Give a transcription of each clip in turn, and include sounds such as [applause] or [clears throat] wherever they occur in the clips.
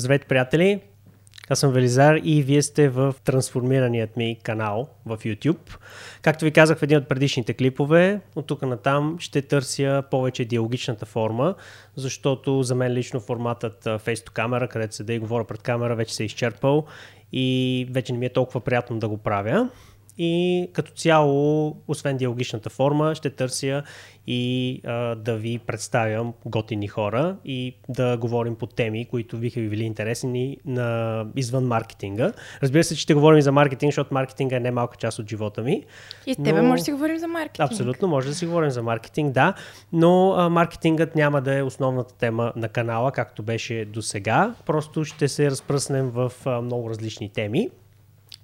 Здравейте, приятели! Аз съм Велизар и вие сте в трансформираният ми канал в YouTube. Както ви казах в един от предишните клипове, от тук на там ще търся повече диалогичната форма, защото за мен лично форматът face to камера, където се да и говоря пред камера, вече се е изчерпал и вече не ми е толкова приятно да го правя и като цяло, освен диалогичната форма, ще търся и а, да ви представям готини хора и да говорим по теми, които биха ви били интересни на, извън маркетинга. Разбира се, че ще говорим за маркетинг, защото маркетинга е немалка част от живота ми. И с тебе но... може да си говорим за маркетинг. Абсолютно, може да си говорим за маркетинг, да, но а, маркетингът няма да е основната тема на канала, както беше до сега. Просто ще се разпръснем в а, много различни теми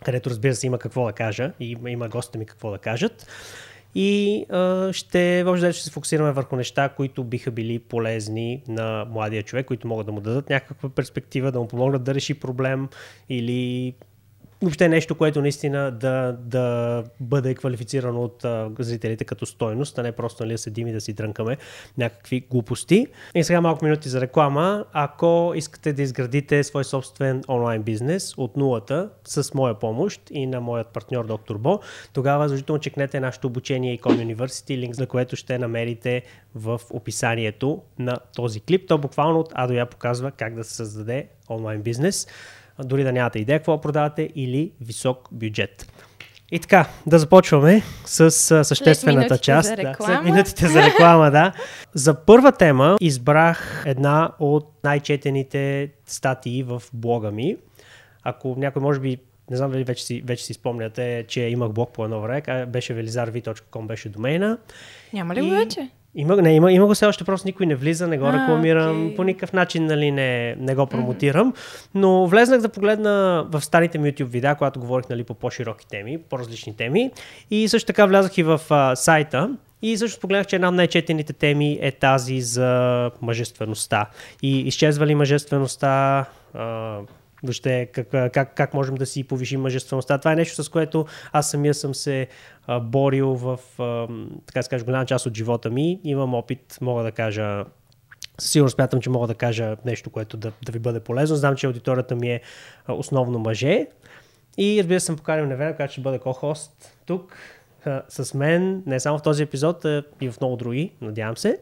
където разбира се има какво да кажа и има, гостите ми какво да кажат. И а, ще, може да ще се фокусираме върху неща, които биха били полезни на младия човек, които могат да му дадат някаква перспектива, да му помогнат да реши проблем или въобще нещо, което наистина да, да бъде квалифицирано от зрителите като стойност, а не просто нали, да седим и да си дрънкаме някакви глупости. И сега малко минути за реклама. Ако искате да изградите свой собствен онлайн бизнес от нулата с моя помощ и на моят партньор доктор Бо, тогава задължително чекнете нашето обучение Econ University, линк за което ще намерите в описанието на този клип. То буквално от А показва как да се създаде онлайн бизнес дори да нямате идея какво продавате или висок бюджет. И така, да започваме с съществената част. За да, след минутите за реклама, да. За първа тема избрах една от най-четените статии в блога ми. Ако някой може би не знам дали вече си, вече си спомняте, че имах блог по едно време, беше velizarvi.com беше домейна. Няма ли го вече? Има, не, има, има го все още, просто никой не влиза, не го а, рекламирам, okay. по никакъв начин нали, не, не го промотирам. Mm-hmm. Но влезнах да погледна в старите ми YouTube видеа, когато говорих нали, по по-широки теми, по-различни теми. И също така влязах и в а, сайта. И също погледнах, че една от най-четените теми е тази за мъжествеността. И изчезва ли мъжествеността, а, въобще как, как, как можем да си повишим мъжествеността. Това е нещо, с което аз самия съм се борил в, така да кажа, голяма част от живота ми. Имам опит, мога да кажа, Сигурно смятам, че мога да кажа нещо, което да, да ви бъде полезно. Знам, че аудиторията ми е основно мъже. И разбира се, съм поканил Невена, която ще бъде ко-хост тук с мен, не само в този епизод, а и в много други, надявам се.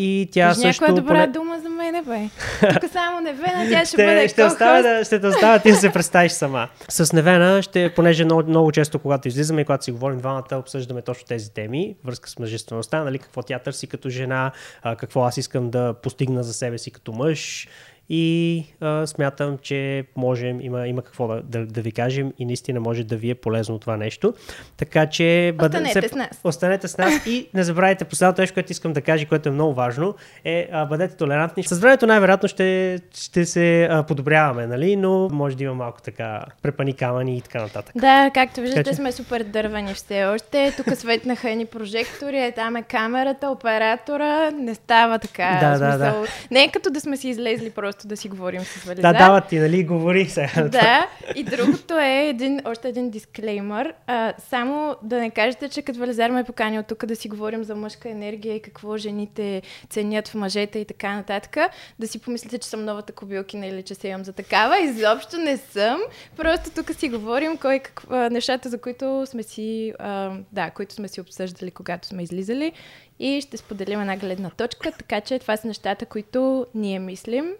И тя Кажи също... някоя добра поне... дума за мен, бе. [laughs] Тук само Невена, тя ще, ще бъде ще оставя, да, ще те оставя ти да се [laughs] представиш сама. С Невена ще, понеже много, много често, когато излизаме и когато си говорим двамата, обсъждаме точно тези теми, връзка с мъжествеността, нали, какво тя търси като жена, какво аз искам да постигна за себе си като мъж и а, смятам, че можем, има, има какво да, да, да ви кажем и наистина може да ви е полезно това нещо. Така че останете се, с нас. Останете с нас и не забравяйте последното нещо, което искам да кажа, което е много важно, е а, бъдете толерантни. С времето най-вероятно ще, ще се а, подобряваме, нали? но може да има малко така препаникавани и така нататък. Да, както виждате така, че... сме супер дървани все още. Тук светнаха ни прожектори, е там е камерата, оператора. Не става така. Да, да, да. Не е като да сме си излезли просто просто да си говорим с Вализар. Да, дават ти, нали, говори сега. Да, и другото е един, още един дисклеймър. А, само да не кажете, че като Вализар ме е поканил тук да си говорим за мъжка енергия и какво жените ценят в мъжете и така нататък, да си помислите, че съм новата кобилкина или че се имам за такава. Изобщо не съм. Просто тук си говорим кой какво, нещата, за които сме си, а, да, които сме си обсъждали, когато сме излизали и ще споделим една гледна точка, така че това са нещата, които ние мислим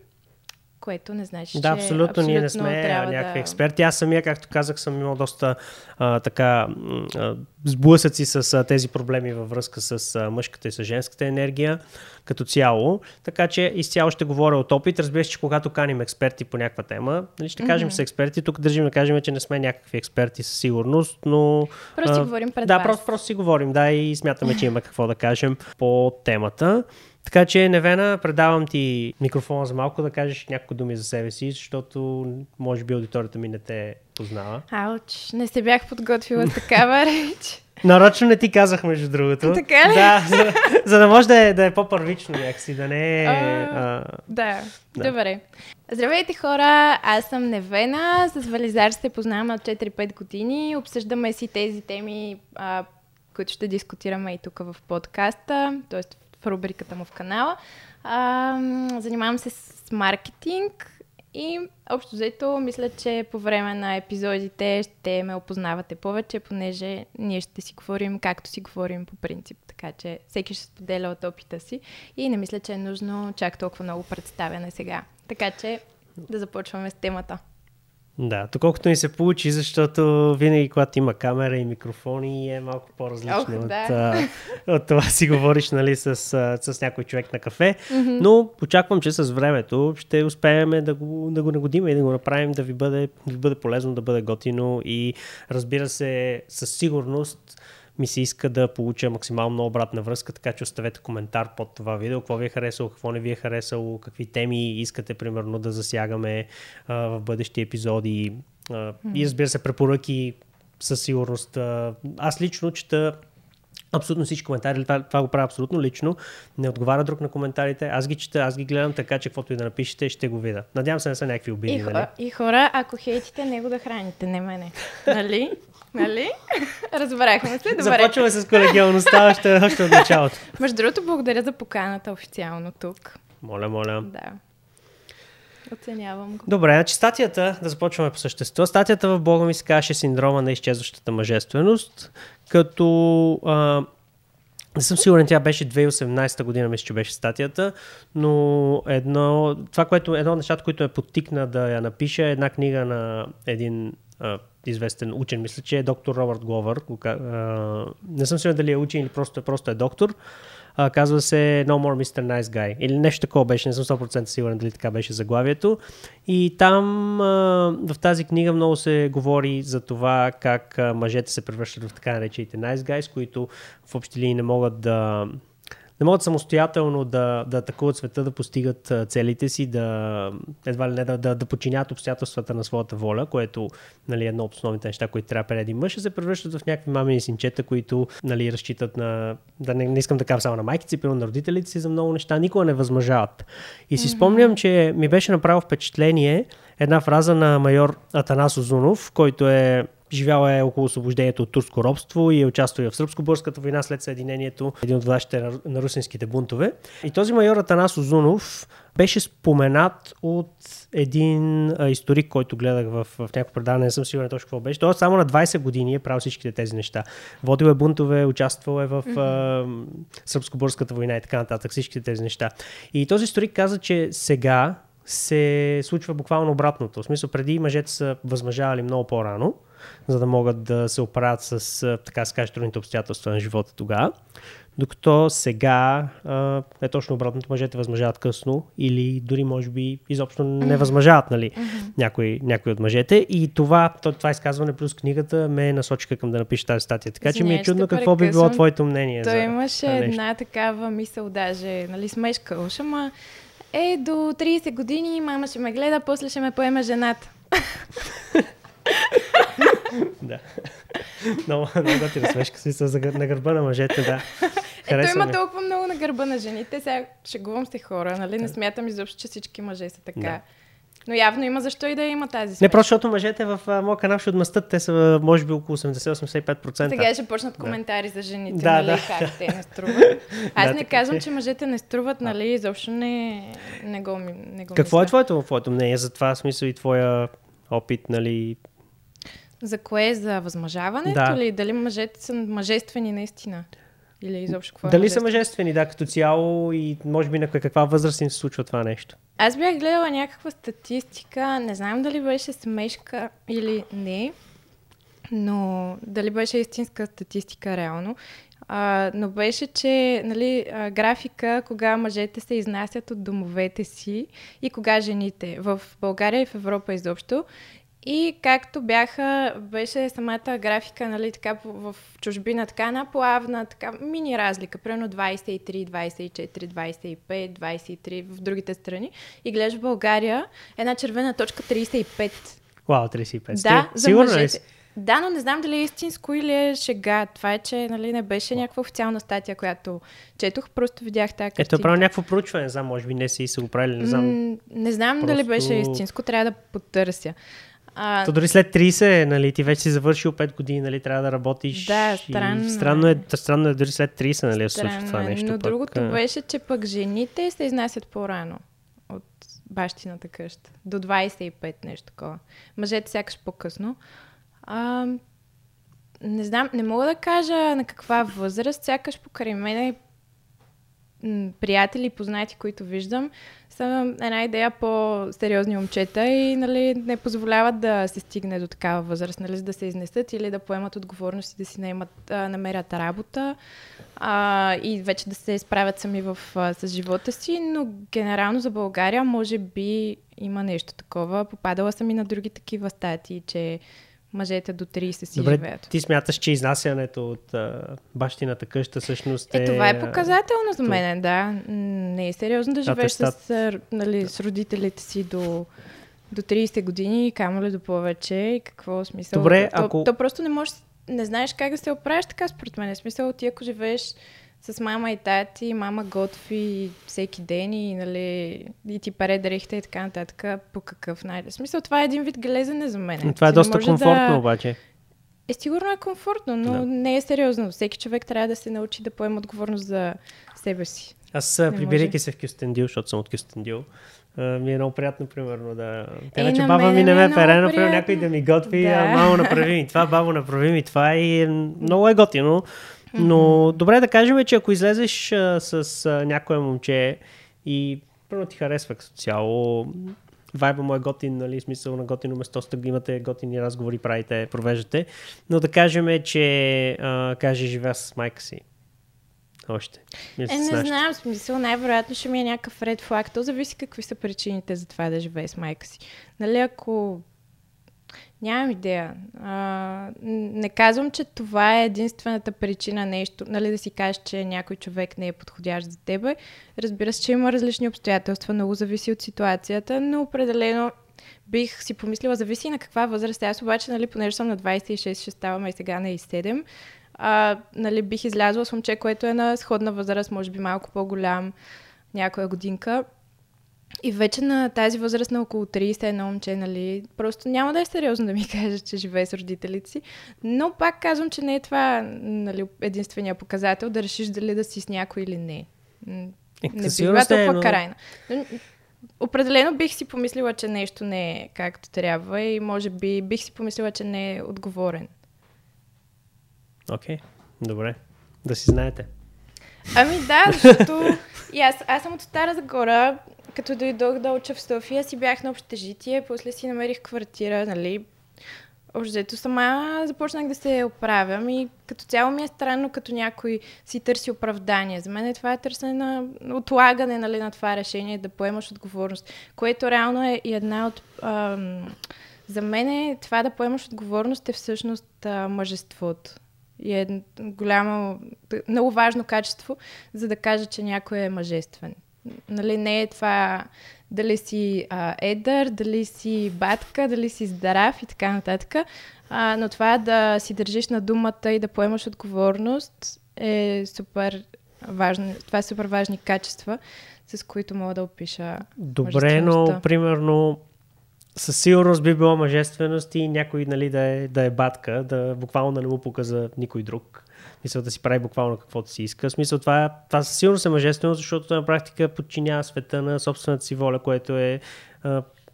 което не значи, да, абсолютно, абсолютно ние не сме някакви да... експерти. Аз самия, както казах, съм имал доста а, така а, сблъсъци с а, тези проблеми във връзка с а, мъжката и с женската енергия като цяло. Така че изцяло ще говоря от опит. Разбира се, че когато каним експерти по някаква тема, нали, ще кажем mm-hmm. с експерти. Тук държим да кажем, че не сме някакви експерти със сигурност, но... Просто си говорим пред Да, вас. просто, просто си говорим, да, и смятаме, че има какво да кажем по темата. Така че, Невена, предавам ти микрофона за малко да кажеш няколко думи за себе си, защото може би аудиторията ми не те познава. Ауч, не се бях подготвила такава [laughs] реч. Нарочно не ти казах, между другото. Така ли? Да, за, за да може да е, да е по-първично някакси, да не е... А, да, да, добре. Здравейте хора, аз съм Невена, с Вализар се познаваме от 4-5 години, обсъждаме си тези теми, а, които ще дискутираме и тук в подкаста, т.е. рубриката му в канала. А, занимавам се с маркетинг И общо взето, мисля, че по време на епизодите ще ме опознавате повече, понеже ние ще си говорим както си говорим по принцип. Така че всеки ще споделя от опита си и не мисля, че е нужно чак толкова много представяне сега. Така че да започваме с темата. Да, доколкото ни се получи, защото винаги, когато има камера и микрофони, е малко по-различно Ох, от, да. а, от това си говориш нали, с, с някой човек на кафе. Мгм. Но очаквам, че с времето ще успеем да го, да го нагодим и да го направим да ви бъде, да ви бъде полезно, да бъде готино и разбира се, със сигурност ми се иска да получа максимално обратна връзка, така че оставете коментар под това видео, какво ви е харесало, какво не ви е харесало, какви теми искате примерно да засягаме а, в бъдещи епизоди а, и разбира се препоръки със сигурност. А, аз лично чета абсолютно всички коментари, това, това го правя абсолютно лично, не отговаря друг на коментарите, аз ги чета, аз ги гледам, така че каквото и да напишете, ще го видя. Надявам се не са някакви И, обиди, нали? хора, и хора, ако хейтите, него да храните, не мене. [laughs] Нали? Нали? Разбрахме се, добре. Започваме с колегиалността още, още от началото. Между другото, благодаря за поканата официално тук. Моля, моля. Да. Оценявам го. Добре, значи статията, да започваме по същество. Статията в блога ми се казваше синдрома на изчезващата мъжественост, като а, не съм сигурен, тя беше 2018 година, мисля, че беше статията, но едно, това, което, едно от нещата, които ме подтикна да я напиша, е една книга на един а, известен учен, мисля, че е доктор Робърт Гловър. Не съм сигурен дали е учен или просто, просто е доктор. А, казва се No More Mr. Nice Guy. Или нещо такова беше, не съм 100% сигурен дали така беше заглавието. И там а, в тази книга много се говори за това как а, мъжете се превръщат в така наречените nice guys, които в общи линии не могат да не могат самостоятелно да, да атакуват света, да постигат целите си, да едва ли не да, да, да подчинят обстоятелствата на своята воля, което нали, е едно от основните неща, които трябва преди един мъж, се превръщат в някакви мамини синчета, които нали, разчитат на, да не, не искам да кажа само на майките си, примерно на родителите си за много неща, никога не възмъжават. И си спомням, че ми беше направо впечатление една фраза на майор Атанас Озунов, който е Живял е около освобождението от турско робство и е участвал и в Сръбско-бърската война след съединението, един от властите на, на русинските бунтове. И този майор Атанас Озунов беше споменат от един а, историк, който гледах в, в някакво предаване, не съм сигурен точно какво беше. Той само на 20 години е правил всичките тези неща. Водил е бунтове, участвал е в mm-hmm. Сръбско-бърската война и така нататък, всичките тези неща. И този историк каза, че сега се случва буквално обратното. В смисъл, преди мъжете са възмъжавали много по-рано, за да могат да се оправят с, така се каже, трудните обстоятелства на живота тогава. Докато сега а, е точно обратното. Мъжете възмъжават късно или дори може би изобщо не възмъжават нали, някои, някои от мъжете. И това, то- това изказване плюс книгата ме насочиха към да напиша тази статия. Така че ми е чудно какво би било твоето мнение. Той за имаше нещо. една такава мисъл, даже, нали, смешка уж, ама е, до 30 години мама ще ме гледа, после ще ме поеме жената. [laughs] Да. много, много готина смешка си на гърба на мъжете, да. Ето има толкова много на гърба на жените. Сега шегувам се хора, нали? Не смятам изобщо, че всички мъже са така. Да. Но явно има защо и да има тази Не, смешка. просто защото мъжете в моя канал ще отмъстат. Те са може би около 80-85%. Сега ще почнат коментари за жените, Да, нали, да. как те не струват. [laughs] Аз Да, не казвам, че- мъжете не струват, нали, изобщо не, не го, не го Какво е мисля. твоето, твоето мнение за това смисъл и твоя опит, нали? За кое? За възмъжаването Да. ли? Дали мъжете са мъжествени наистина? Или изобщо какво е Дали са мъжествено? мъжествени, да, като цяло и може би на каква възраст им се случва това нещо? Аз бях гледала някаква статистика, не знам дали беше смешка или не, но дали беше истинска статистика реално. А, но беше, че нали, а, графика, кога мъжете се изнасят от домовете си и кога жените в България и в Европа изобщо. И както бяха, беше самата графика, нали, така в чужбина, така една плавна, така мини разлика, примерно 23, 24, 25, 23 в другите страни. И гледаш в България една червена точка 35. Вау, 35. Да, за Сигурна ли мъжете. Да, но не знам дали е истинско или е шега. Това е, че нали, не беше някаква официална статия, която четох, просто видях тази Ето е правил някакво проучване, не знам, може би не си са го правили, не знам. М, не знам дали Просто- беше истинско, трябва да потърся. А, То дори след 30, нали, ти вече си завършил 5 години, нали, трябва да работиш. Да, и странно странно е. е. Странно е дори след 30, нали, да случва странно това е. нещо. Но пък, другото беше, че пък жените се изнасят по-рано от бащината къща. До 25 нещо такова. Мъжете сякаш по-късно. А, не знам, не мога да кажа на каква възраст, сякаш покрай мен приятели, познати, които виждам, са една идея по-сериозни момчета и нали, не позволяват да се стигне до такава възраст, нали, да се изнесат или да поемат отговорности, да си наемат, намерят работа а, и вече да се справят сами в, а, с живота си, но генерално за България може би има нещо такова. Попадала съм и на други такива статии, че мъжете до 30 си Добре, живеят. ти смяташ, че изнасянето от а, бащината къща всъщност е... Е, това е показателно за мен, да. Не е сериозно да живееш с, нали, с родителите си до, до 30 години, камо ли до повече и какво смисъл. Добре, то, ако... То, то просто не можеш, не знаеш как да се оправиш така според мен. В смисъл, ти ако живееш с мама и тати, мама готви всеки ден и, нали, и ти паре дрехите и така нататък, по какъв начин. В смисъл, това е един вид глезене за мен. Това е доста комфортно да... обаче. Е, сигурно е комфортно, но да. не е сериозно. Всеки човек трябва да се научи да поема отговорност за себе си. Аз, прибирайки се в Кюстендил, защото съм от Кюстендил, ми е много приятно, примерно, да... Те, е, че баба ми не ме пере, например, някой да ми готви, да. а, мамо, направи ми това, бабо, направи ми това и много е готино. Но добре да кажем, че ако излезеш а, с а, някое момче и първо ти харесва като цяло, вайба му е готин, нали, смисъл на готино место, сте имате готини разговори, правите, провеждате, но да кажем, че а, каже живея с майка си. Още. Мисля, е, не знам, смисъл, най-вероятно ще ми е някакъв ред флаг. То зависи какви са причините за това да живее с майка си. Нали, ако Нямам идея. А, не казвам, че това е единствената причина нещо, нали, да си кажеш, че някой човек не е подходящ за тебе. Разбира се, че има различни обстоятелства, много зависи от ситуацията, но определено бих си помислила, зависи на каква възраст. Аз обаче, нали, понеже съм на 26, ще ставам и сега на 7, а, нали, бих излязла с момче, което е на сходна възраст, може би малко по-голям, някоя годинка. И вече на тази възраст на около 30 едно момче, нали, просто няма да е сериозно да ми [laughs] каже, че живее с родителите си. Но пак казвам, че не е това нали, единствения показател да решиш дали да си с някой или не. Не би била толкова но... крайна. Определено бих си помислила, че нещо не е както трябва и може би бих си помислила, че не е отговорен. Окей, okay. добре. Да си знаете. Ами да, защото и аз, аз съм от Стара Загора, като дойдох да уча в София, си бях на общежитие, после си намерих квартира, нали. Общо сама започнах да се оправям и като цяло ми е странно, като някой си търси оправдание. За мен е това е търсене на отлагане нали, на това решение, да поемаш отговорност, което реално е и една от... Ам, за мен е това да поемаш отговорност е всъщност а, мъжеството. И е голямо, много важно качество, за да кажа, че някой е мъжествен. Нали, не е това дали си а, едър, дали си батка, дали си здрав и така нататък. А, но това да си държиш на думата и да поемаш отговорност е супер важно. Това е супер важни качества, с които мога да опиша. Добре, но примерно със сигурност би било мъжественост и някой нали, да, е, да е батка, да буквално да не му показа никой друг. Мисля да си прави буквално каквото си иска. В смисъл това, това със сигурност е мъжествено, защото на практика подчинява света на собствената си воля, което е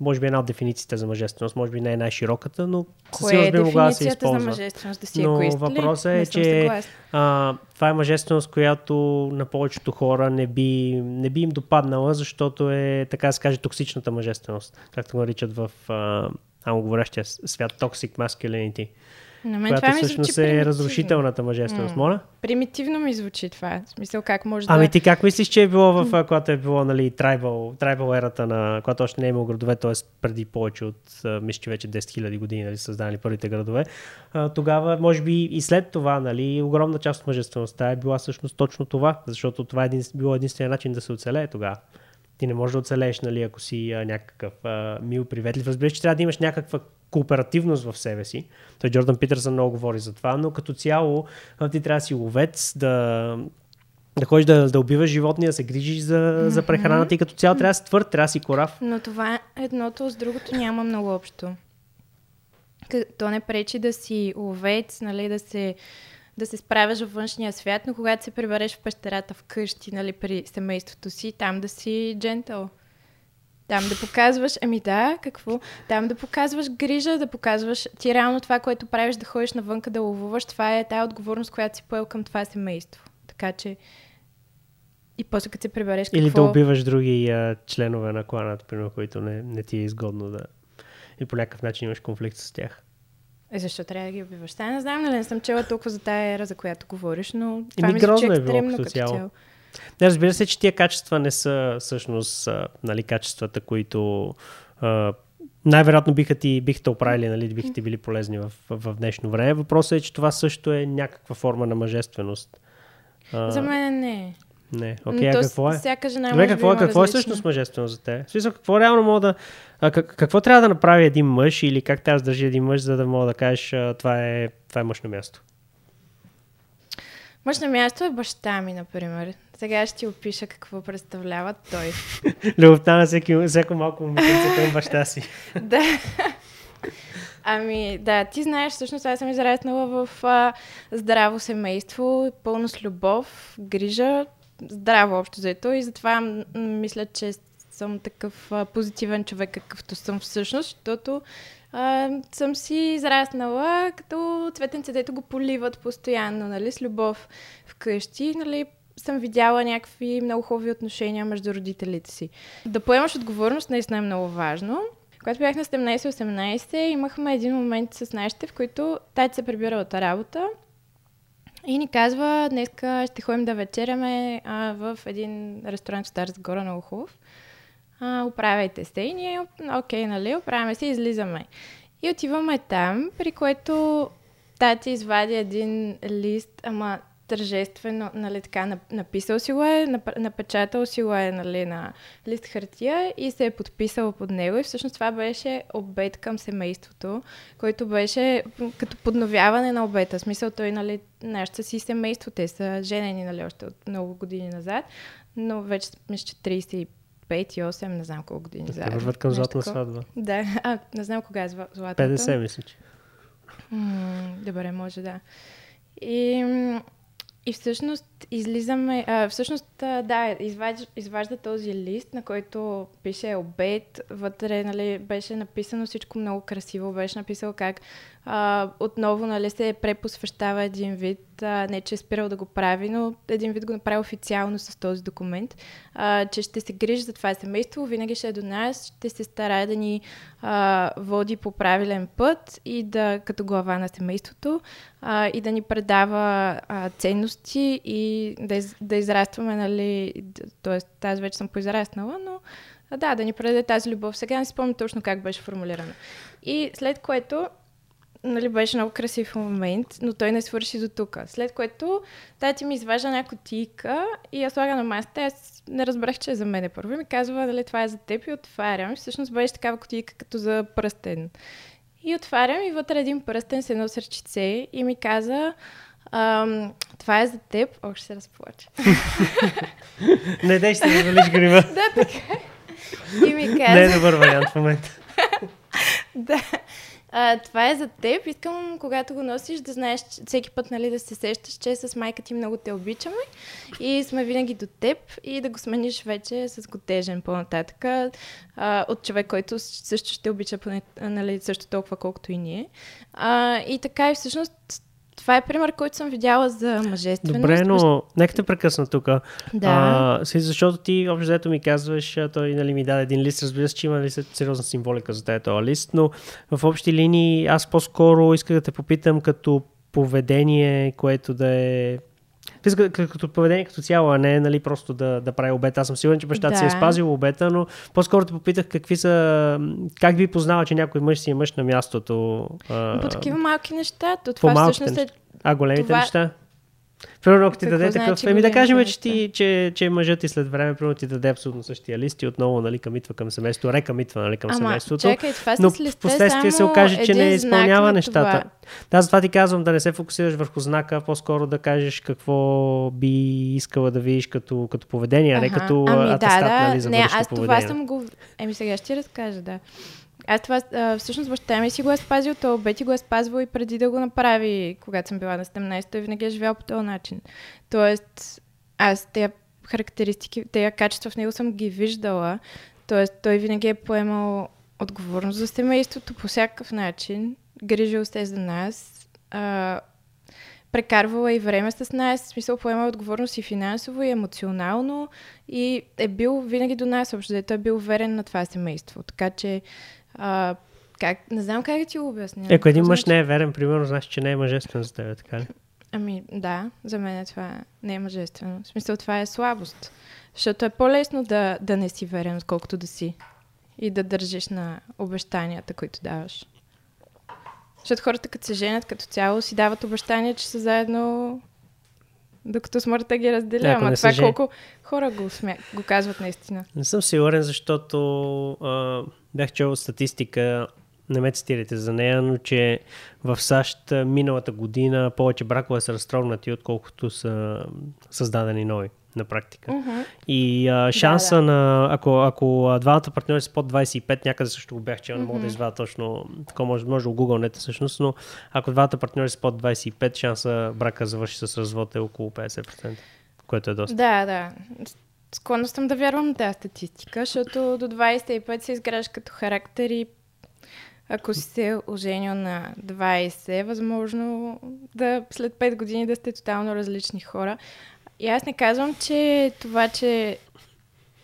може би една от дефинициите за мъжественост, може би не е най-широката, но със сигурност би могла да се използва. за мъжественост? Да си но въпросът е, че а, това е мъжественост, която на повечето хора не би, не би им допаднала, защото е, така се каже, токсичната мъжественост, както го наричат в а, говорящия свят, toxic masculinity. На мен която това ми всъщност е разрушителната мъжественост. Моля? Примитивно ми звучи това. В смисъл как може ами да... Ами ти как мислиш, че е било в, когато е било, нали, трайбал, трайбал ерата на, когато още не е имало градове, т.е. преди повече от, мисля, че вече 10 000 години, нали, създали първите градове. Тогава, може би и след това, нали, огромна част от мъжествеността е била всъщност точно това, защото това е един, било единствения начин да се оцелее тогава ти не можеш да оцелееш, нали, ако си а, някакъв а, мил, приветлив. Разбираш, че трябва да имаш някаква кооперативност в себе си. Той Джордан Питърсън много говори за това, но като цяло ти трябва да си ловец, да, да ходиш да, да убиваш животни, да се грижиш за, mm-hmm. за прехраната и като цяло трябва да си твърд, трябва да си корав. Но това едното с другото няма много общо. То не пречи да си ловец, нали, да се да се справяш във външния свят, но когато се прибереш в пещерата вкъщи, нали, при семейството си, там да си джентъл. Там да показваш, ами да, какво? Там да показваш грижа, да показваш ти реално това, което правиш, да ходиш навънка да ловуваш, това е тая отговорност, която си поел към това семейство. Така че и после като се прибереш какво... Или да убиваш други а, членове на кланата, примерно, които не, не ти е изгодно да... И по някакъв начин имаш конфликт с тях. Е, защо трябва да ги убиваш? Та не знам, нали не съм чела толкова за тая ера, за която говориш, но това Еми, мисля, грозно че е е било екстремно като като цяло. цяло. Не, разбира се, че тия качества не са всъщност нали, качествата, които най-вероятно биха ти, биха те оправили, нали, биха ти били полезни в, в днешно време. Въпросът е, че това също е някаква форма на мъжественост. За мен не. Не, окей, а то какво е? Всяка жена Добре, какво, е, какво е всъщност мъжествено за те? В смисъл, какво реално мога да... А, как, какво трябва да направи един мъж или как трябва да държи един мъж, за да мога да кажеш това е, това е мъж на място? Мъж на място е баща ми, например. Сега ще ти опиша какво представлява той. [laughs] Любовта на всеки, всяко малко момиченце към баща си. [laughs] да. Ами, да, ти знаеш, всъщност аз съм израснала в а, здраво семейство, пълно с любов, грижа, здраво общо заето и затова м- мисля, че съм такъв а, позитивен човек, какъвто съм всъщност, защото а, съм си израснала като цветенце, дето го поливат постоянно, нали, с любов вкъщи, нали, съм видяла някакви много хубави отношения между родителите си. Да поемаш отговорност наистина е много важно. Когато бях на 17-18, имахме един момент с нашите, в който тати се прибира от работа и ни казва, днеска ще ходим да вечеряме а, в един ресторант в Стара Загора, много хубав. Оправяйте се. И ние, окей, нали, оправяме се излизаме. И отиваме там, при което тати извади един лист, ама тържествено, нали, така, нап- написал си го е, нап- напечатал си го е, нали, на лист хартия и се е подписал под него и всъщност това беше обед към семейството, който беше като подновяване на обета. Смисъл той, нали, нашето си семейство, те са женени, нали, още от много години назад, но вече мисля, че 35 и 8, не знам колко години Те заедно. върват към златна сватба. Да, а, не знам кога е зла- златната. 50, мисля, че. М, добре, може да. И, и всъщност излизаме, а, всъщност да, изважда, изважда този лист, на който пише обед, вътре нали, беше написано всичко много красиво, беше написал как а, отново нали, се препосвещава един вид, а, не че е спирал да го прави, но един вид го направи официално с този документ, а, че ще се грижи за това семейство, винаги ще е до нас, ще се старае да ни а, води по правилен път и да, като глава на семейството, а, и да ни предава а, ценности и да, из, да израстваме, нали, т.е. аз вече съм поизраснала, но да, да ни предаде тази любов. Сега не си спомням точно как беше формулирана. И след което нали, беше много красив момент, но той не свърши до тук. След което тати ми изважда една кутийка и я слага на масата. Аз не разбрах, че е за мене първо. И ми казва, нали, това е за теб и отварям. И всъщност беше такава кутийка като за пръстен. И отварям и вътре един пръстен с едно сърчице и ми каза, ам, това е за теб. О, ще се разплача. [laughs] Не, дай ще развалиш грима. [laughs] да, така. И ми каза... Не е добър вариант в момента. [laughs] да. А, това е за теб. Искам, когато го носиш, да знаеш всеки път нали, да се сещаш, че с майка ти много те обичаме и сме винаги до теб и да го смениш вече с готежен по-нататък а, от човек, който също ще обича поне, нали, също толкова, колкото и ние. А, и така и всъщност това е пример, който съм видяла за мъжественост. Добре, но нека те прекъсна тук. Да. А, защото ти общо взето ми казваш, той нали, ми даде един лист, разбира се, че има нали, сериозна символика за тази този лист, но в общи линии аз по-скоро исках да те попитам като поведение, което да е Като поведение като цяло, а не нали, просто да, да прави обета. Аз съм сигурен, че бащата Да. си е спазил обета, но по-скоро те попитах какви са... Как би познала, че някой мъж си е мъж на мястото? А, По такива малки неща. То това всъщност е а големите това- неща? Примерно, ако ти даде значи такъв... Еми да кажем, че, ти, че, че мъжът ти след време, примерно ти даде абсолютно същия лист и отново нали, камитва към семейството, рекамитва нали, към Ама, семейството. чакай, това но в последствие е се окаже, че не изпълнява нещата. Това. Да, затова ти казвам да не се фокусираш върху знака, по-скоро да кажеш какво би искала да видиш като, като поведение, а не като ами, атестат да, нали, за не, аз това поведение. съм го... Еми сега ще ти разкажа, да. Аз това, всъщност баща ми си го е спазил, то обети го е спазвал и преди да го направи, когато съм била на 17, той винаги е живял по този начин. Тоест, аз тези характеристики, тези качества в него съм ги виждала. Тоест, той винаги е поемал отговорност за семейството по всякакъв начин, грижил се за нас, прекарвала и време с нас, в смисъл поема отговорност и финансово, и емоционално, и е бил винаги до нас, общо той е бил верен на това семейство. Така че, а, как, не знам как да ти го обясня. Ако един мъж не е верен, примерно, значи, че не е мъжествен за теб, така ли? Ами, да, за мен това не е мъжествено. В смисъл, това е слабост. Защото е по-лесно да, да не си верен, отколкото да си. И да държиш на обещанията, които даваш. Защото хората, като се женят като цяло, си дават обещания, че са заедно докато смъртта ги разделя. Ама това жен... колко хора го, смя... го казват наистина. Не съм сигурен, защото а, бях чел статистика, не ме цитирайте за нея, но че в САЩ миналата година повече бракове са разтрогнати, отколкото са създадени нови на практика. Uh-huh. И а, шанса да, да. на, ако, ако двамата партньори са под 25, някъде също го бях чел, не мога да извадя точно, така може, може да го гугълнете всъщност, но ако двамата партньори са под 25, шанса брака завърши с развод е около 50%, което е доста. Да, да. Склонна съм да вярвам на тази статистика, защото до 25 се изграждаш като характер и ако си се оженил на 20, е възможно да след 5 години да сте тотално различни хора. И аз не казвам, че това, че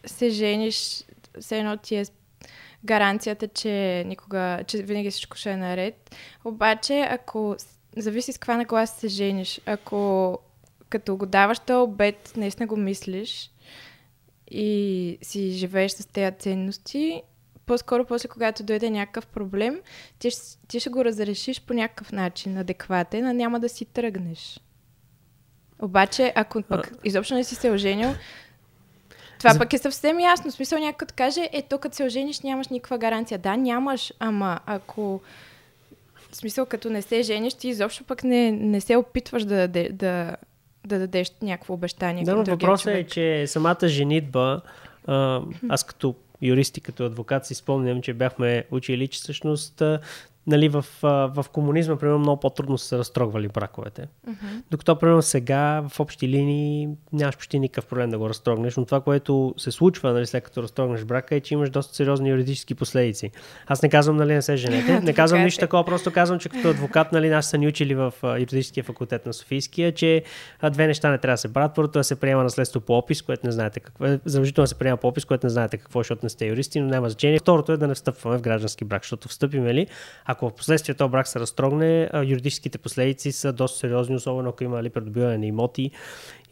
се жениш, все едно ти е гаранцията, че никога, че винаги всичко ще е наред. Обаче, ако зависи с каква нагласа се жениш, ако като го даваш този обед, наистина го мислиш и си живееш с тези ценности, по-скоро после, когато дойде някакъв проблем, ти, ти ще го разрешиш по някакъв начин, адекватен, а няма да си тръгнеш. Обаче, ако пък изобщо не си се оженил, това За... пък е съвсем ясно. В смисъл някой каже, е, то като се ожениш нямаш никаква гаранция. Да, нямаш, ама ако... В смисъл, като не се жениш, ти изобщо пък не, не се опитваш да, да, да, да дадеш някакво обещание. Да, но въпросът е, че самата женитба, а, аз като юрист и като адвокат си спомням, че бяхме учили, че всъщност нали, в, в комунизма, примерно, много по-трудно са се разтрогвали браковете. Uh-huh. Докато, примерно, сега в общи линии нямаш почти никакъв проблем да го разтрогнеш, но това, което се случва, нали, след като разтрогнеш брака, е, че имаш доста сериозни юридически последици. Аз не казвам, нали, не се женете, не казвам нищо такова, просто казвам, че като адвокат, нали, нас са ни учили в юридическия факултет на Софийския, че две неща не трябва да се правят. Първото да се приема наследство по опис, което не знаете какво е. Задължително се приема по опис, което не знаете какво, е, защото не сте юристи, но няма значение. Второто е да не встъпваме в граждански брак, защото встъпим ли, ако в последствие този брак се разтрогне, юридическите последици са доста сериозни, особено ако има ли придобиване на имоти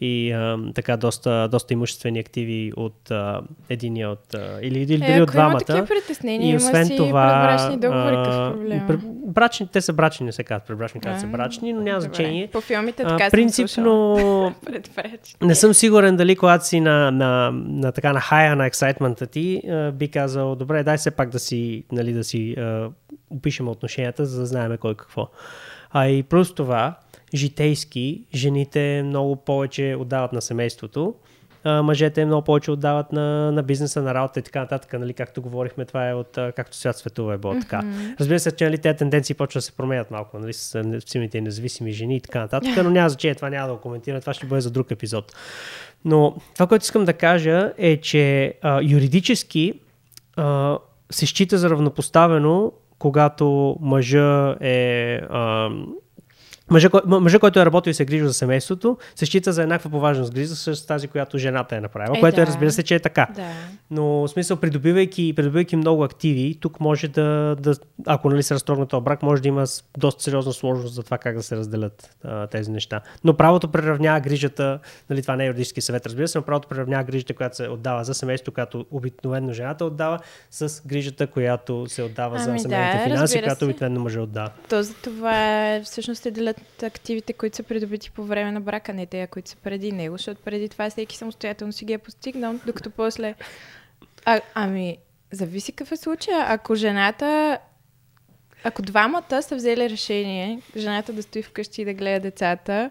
и а, така доста, доста имуществени активи от а, единия от а, или, или е, от двамата. Има притеснения, и освен има си това, брачни договори, какъв проблем? Брачни, те са брачни, не се казват предбрачни, казват се брачни, но няма значение. По филмите така а, Принципно [laughs] не съм сигурен дали когато си на, на, на, така на хая на ексайтмента ти, а, би казал, добре, дай се пак да си, нали, да си а, опишем отношенията, за да знаем кой какво. А и плюс това, житейски, жените много повече отдават на семейството, а, мъжете много повече отдават на, на бизнеса, на работа и така нататък. Нали, както говорихме, това е от както свят светува е било mm-hmm. така. Разбира се, че нали, тези тенденции почват да се променят малко, нали, с силните независими жени и така нататък, но няма значение, това няма да го коментирам, това ще бъде за друг епизод. Но това, което искам да кажа е, че а, юридически а, се счита за равнопоставено, когато мъжа е а, Мъжа, мъжа, който е работил и се е грижи за семейството, се счита за еднаква по важност грижа с тази, която жената е направила, е, което е, да. е, разбира се, че е така. Да. Но в смисъл, придобивайки, придобивайки много активи, тук може да, да ако нали се разтрогне този брак, може да има доста сериозна сложност за това как да се разделят а, тези неща. Но правото преравнява грижата, нали, това не е юридически съвет, разбира се, но правото преравнява грижата, която се отдава за семейството, която обикновено жената отдава, с грижата, която се отдава ами за семейните да, финанси, която обикновено мъже отдава. То за това е, всъщност се делят активите, които са придобити по време на брака, не те, които са преди него, защото преди това всеки самостоятелно си ги е постигнал, докато после... А, ами, зависи какъв е случая. Ако жената ако двамата са взели решение, жената да стои вкъщи и да гледа децата,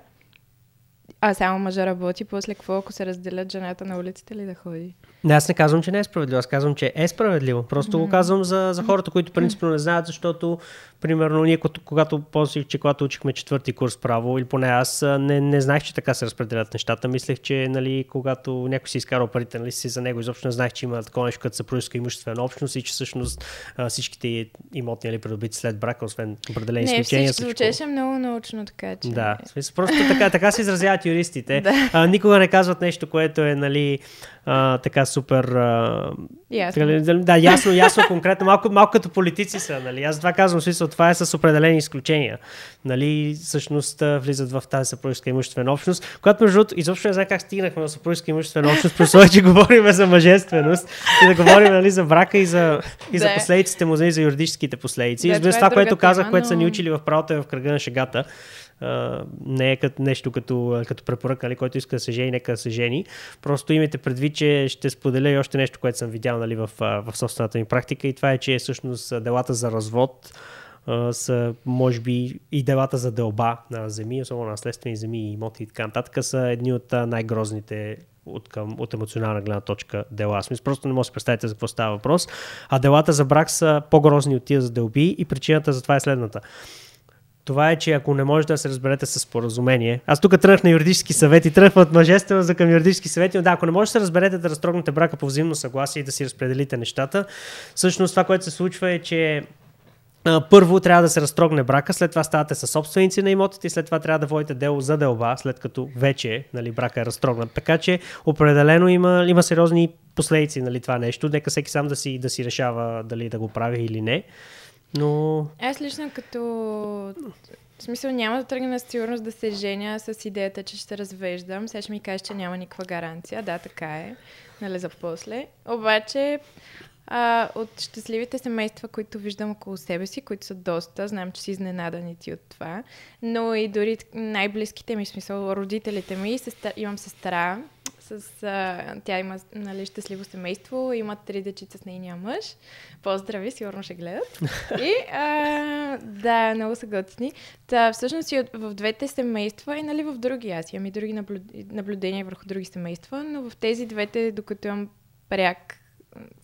а само мъжа работи, после какво, ако се разделят жената на улиците ли да ходи? Не, аз не казвам, че не е справедливо. Аз казвам, че е справедливо. Просто mm-hmm. го казвам за, за хората, които принципно не знаят, защото, примерно, ние когато, после, че когато учихме четвърти курс право, или поне аз не, не знаех, че така се разпределят нещата. Мислех, че нали, когато някой си изкарал парите нали, си за него, изобщо не знаех, че има такова нещо като съпружеска имуществена общност и че всъщност всичките имоти нали, придобити след брака, освен определени не, изключения. Не, звучеше много научно така, че... Да, смисъл, просто така, така се изразяват юристите. [laughs] да. а, никога не казват нещо, което е нали, а, така супер... А, ясно. Да, ясно, ясно, конкретно. Малко, малко като политици са. Нали? Аз това казвам, смисъл, това е с определени изключения. Нали? Всъщност влизат в тази съпружеска имуществена общност, която между другото изобщо не знае как стигнахме на съпружеска имуществена общност, при че говорим за мъжественост и да говорим нали, за брака и за, и за последиците му, и нали, за юридическите последици. Да, това, е това което казах, тема, което но... са ни учили в правото е в кръга на шегата не е като нещо като, като препоръка, нали, който иска да се жени, нека да се жени. Просто имайте предвид, че ще споделя и още нещо, което съм видял нали, в, в собствената ми практика и това е, че всъщност делата за развод Са, може би, и делата за дълба на земи, особено наследствени земи и имоти и така нататък, са едни от най-грозните от, към, от емоционална гледна точка дела. Смисъл, просто не може да представите за какво става въпрос. А делата за брак са по-грозни от тия за дълби и причината за това е следната това е, че ако не можете да се разберете с споразумение, аз тук тръгнах на юридически съвет и тръгвам от мъжествено за към юридически съвет, но да, ако не можете да се разберете да разтрогнете брака по взаимно съгласие и да си разпределите нещата, всъщност това, което се случва е, че първо трябва да се разтрогне брака, след това ставате със собственици на имотите и след това трябва да водите дело за делба, след като вече нали, брака е разтрогнат. Така че определено има, има сериозни последици нали, това нещо. Нека всеки сам да си, да си решава дали да го прави или не. Но... Аз лично като... В смисъл няма да тръгна с сигурност да се женя с идеята, че ще развеждам. Сега ще ми кажеш, че няма никаква гаранция. Да, така е. Нали, за после. Обаче, а, от щастливите семейства, които виждам около себе си, които са доста, знам, че си изненадани ти от това, но и дори най-близките ми, смисъл, родителите ми, сестра, имам сестра, с, а, тя има нали, щастливо семейство, има три дечица с нейния мъж. Поздрави, сигурно ще гледат. [laughs] И а, да, много са готини. Та, всъщност и в двете семейства и нали, в други, аз имам и други наблюдения върху други семейства, но в тези двете, докато имам пряк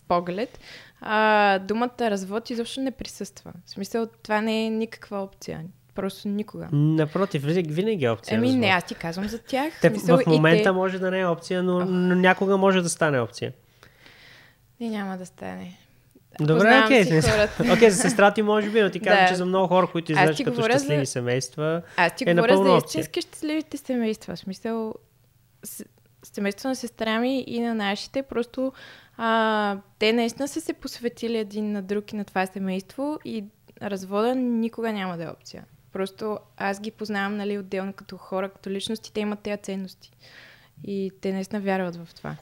поглед, а, думата развод изобщо не присъства. В смисъл, това не е никаква опция. Просто никога. Напротив, винаги е опция. Ами не, аз ти казвам за тях. Те, смисъл, в момента те... може да не е опция, но, oh. но някога може да стане опция. И няма да стане. Добре, окей. Okay. [laughs] okay, за сестра ти може би, но ти казвам, да. че за много хора, които изглеждат като щастливи за... семейства, Аз ти е говоря за истински щастливите семейства. В смисъл, с... семейството на сестра ми и на нашите, просто а, те наистина са се посветили един на друг и на това семейство и развода никога няма да е опция. Просто аз ги познавам нали, отделно като хора, като личности, те имат тези ценности. И те наистина вярват в това.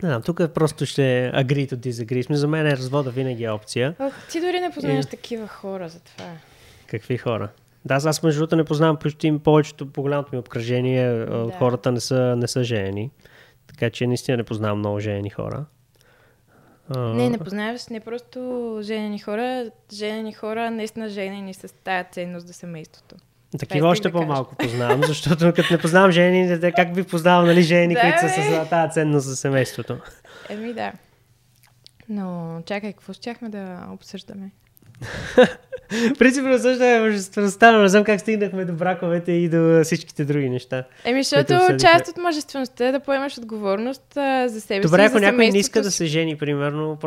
Да, тук просто ще agree to disagree. За мен е развода винаги е опция. Ох, ти дори не познаваш и... такива хора за това. Какви хора? Да, аз между другото не познавам почти повечето по голямото ми обкръжение. Да. Хората не са, не са жени. Така че наистина не познавам много жени хора. Не, не познаваш не просто женени хора, женени хора наистина женени с тая ценност за семейството. Такива още да по-малко кажа. познавам, защото като не познавам жени, как би познавал нали, жени, да, които са с тази ценност за семейството? Еми да. Но чакай, какво щяхме да обсъждаме? Принципно също е мъжествеността, но не знам как стигнахме до браковете и до всичките други неща. Еми, защото част от мъжествеността е да поемаш отговорност а, за себе си. Добре, ако някой не иска да се жени, примерно,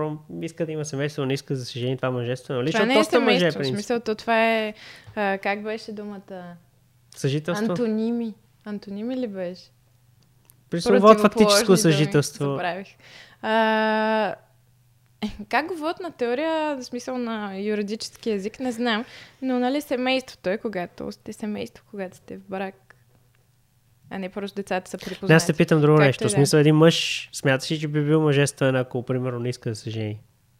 иска да има семейство, не иска да се жени, това мъжествено. Ли? Това не е семейство, мъже, в смисъл, то това е, а, как беше думата? Съжителство? Антоними. Антоними ли беше? Присъвод фактическо съжителство. Забравих. А, [laughs] как го вод на теория, в смисъл на юридически язик, не знам. Но нали семейството е, когато сте семейство, когато сте в брак. А не просто децата са припознати. Аз те питам друго нещо. В смисъл, един мъж смяташ ли, че би бил мъжествен, ако, примерно, не иска да се жени?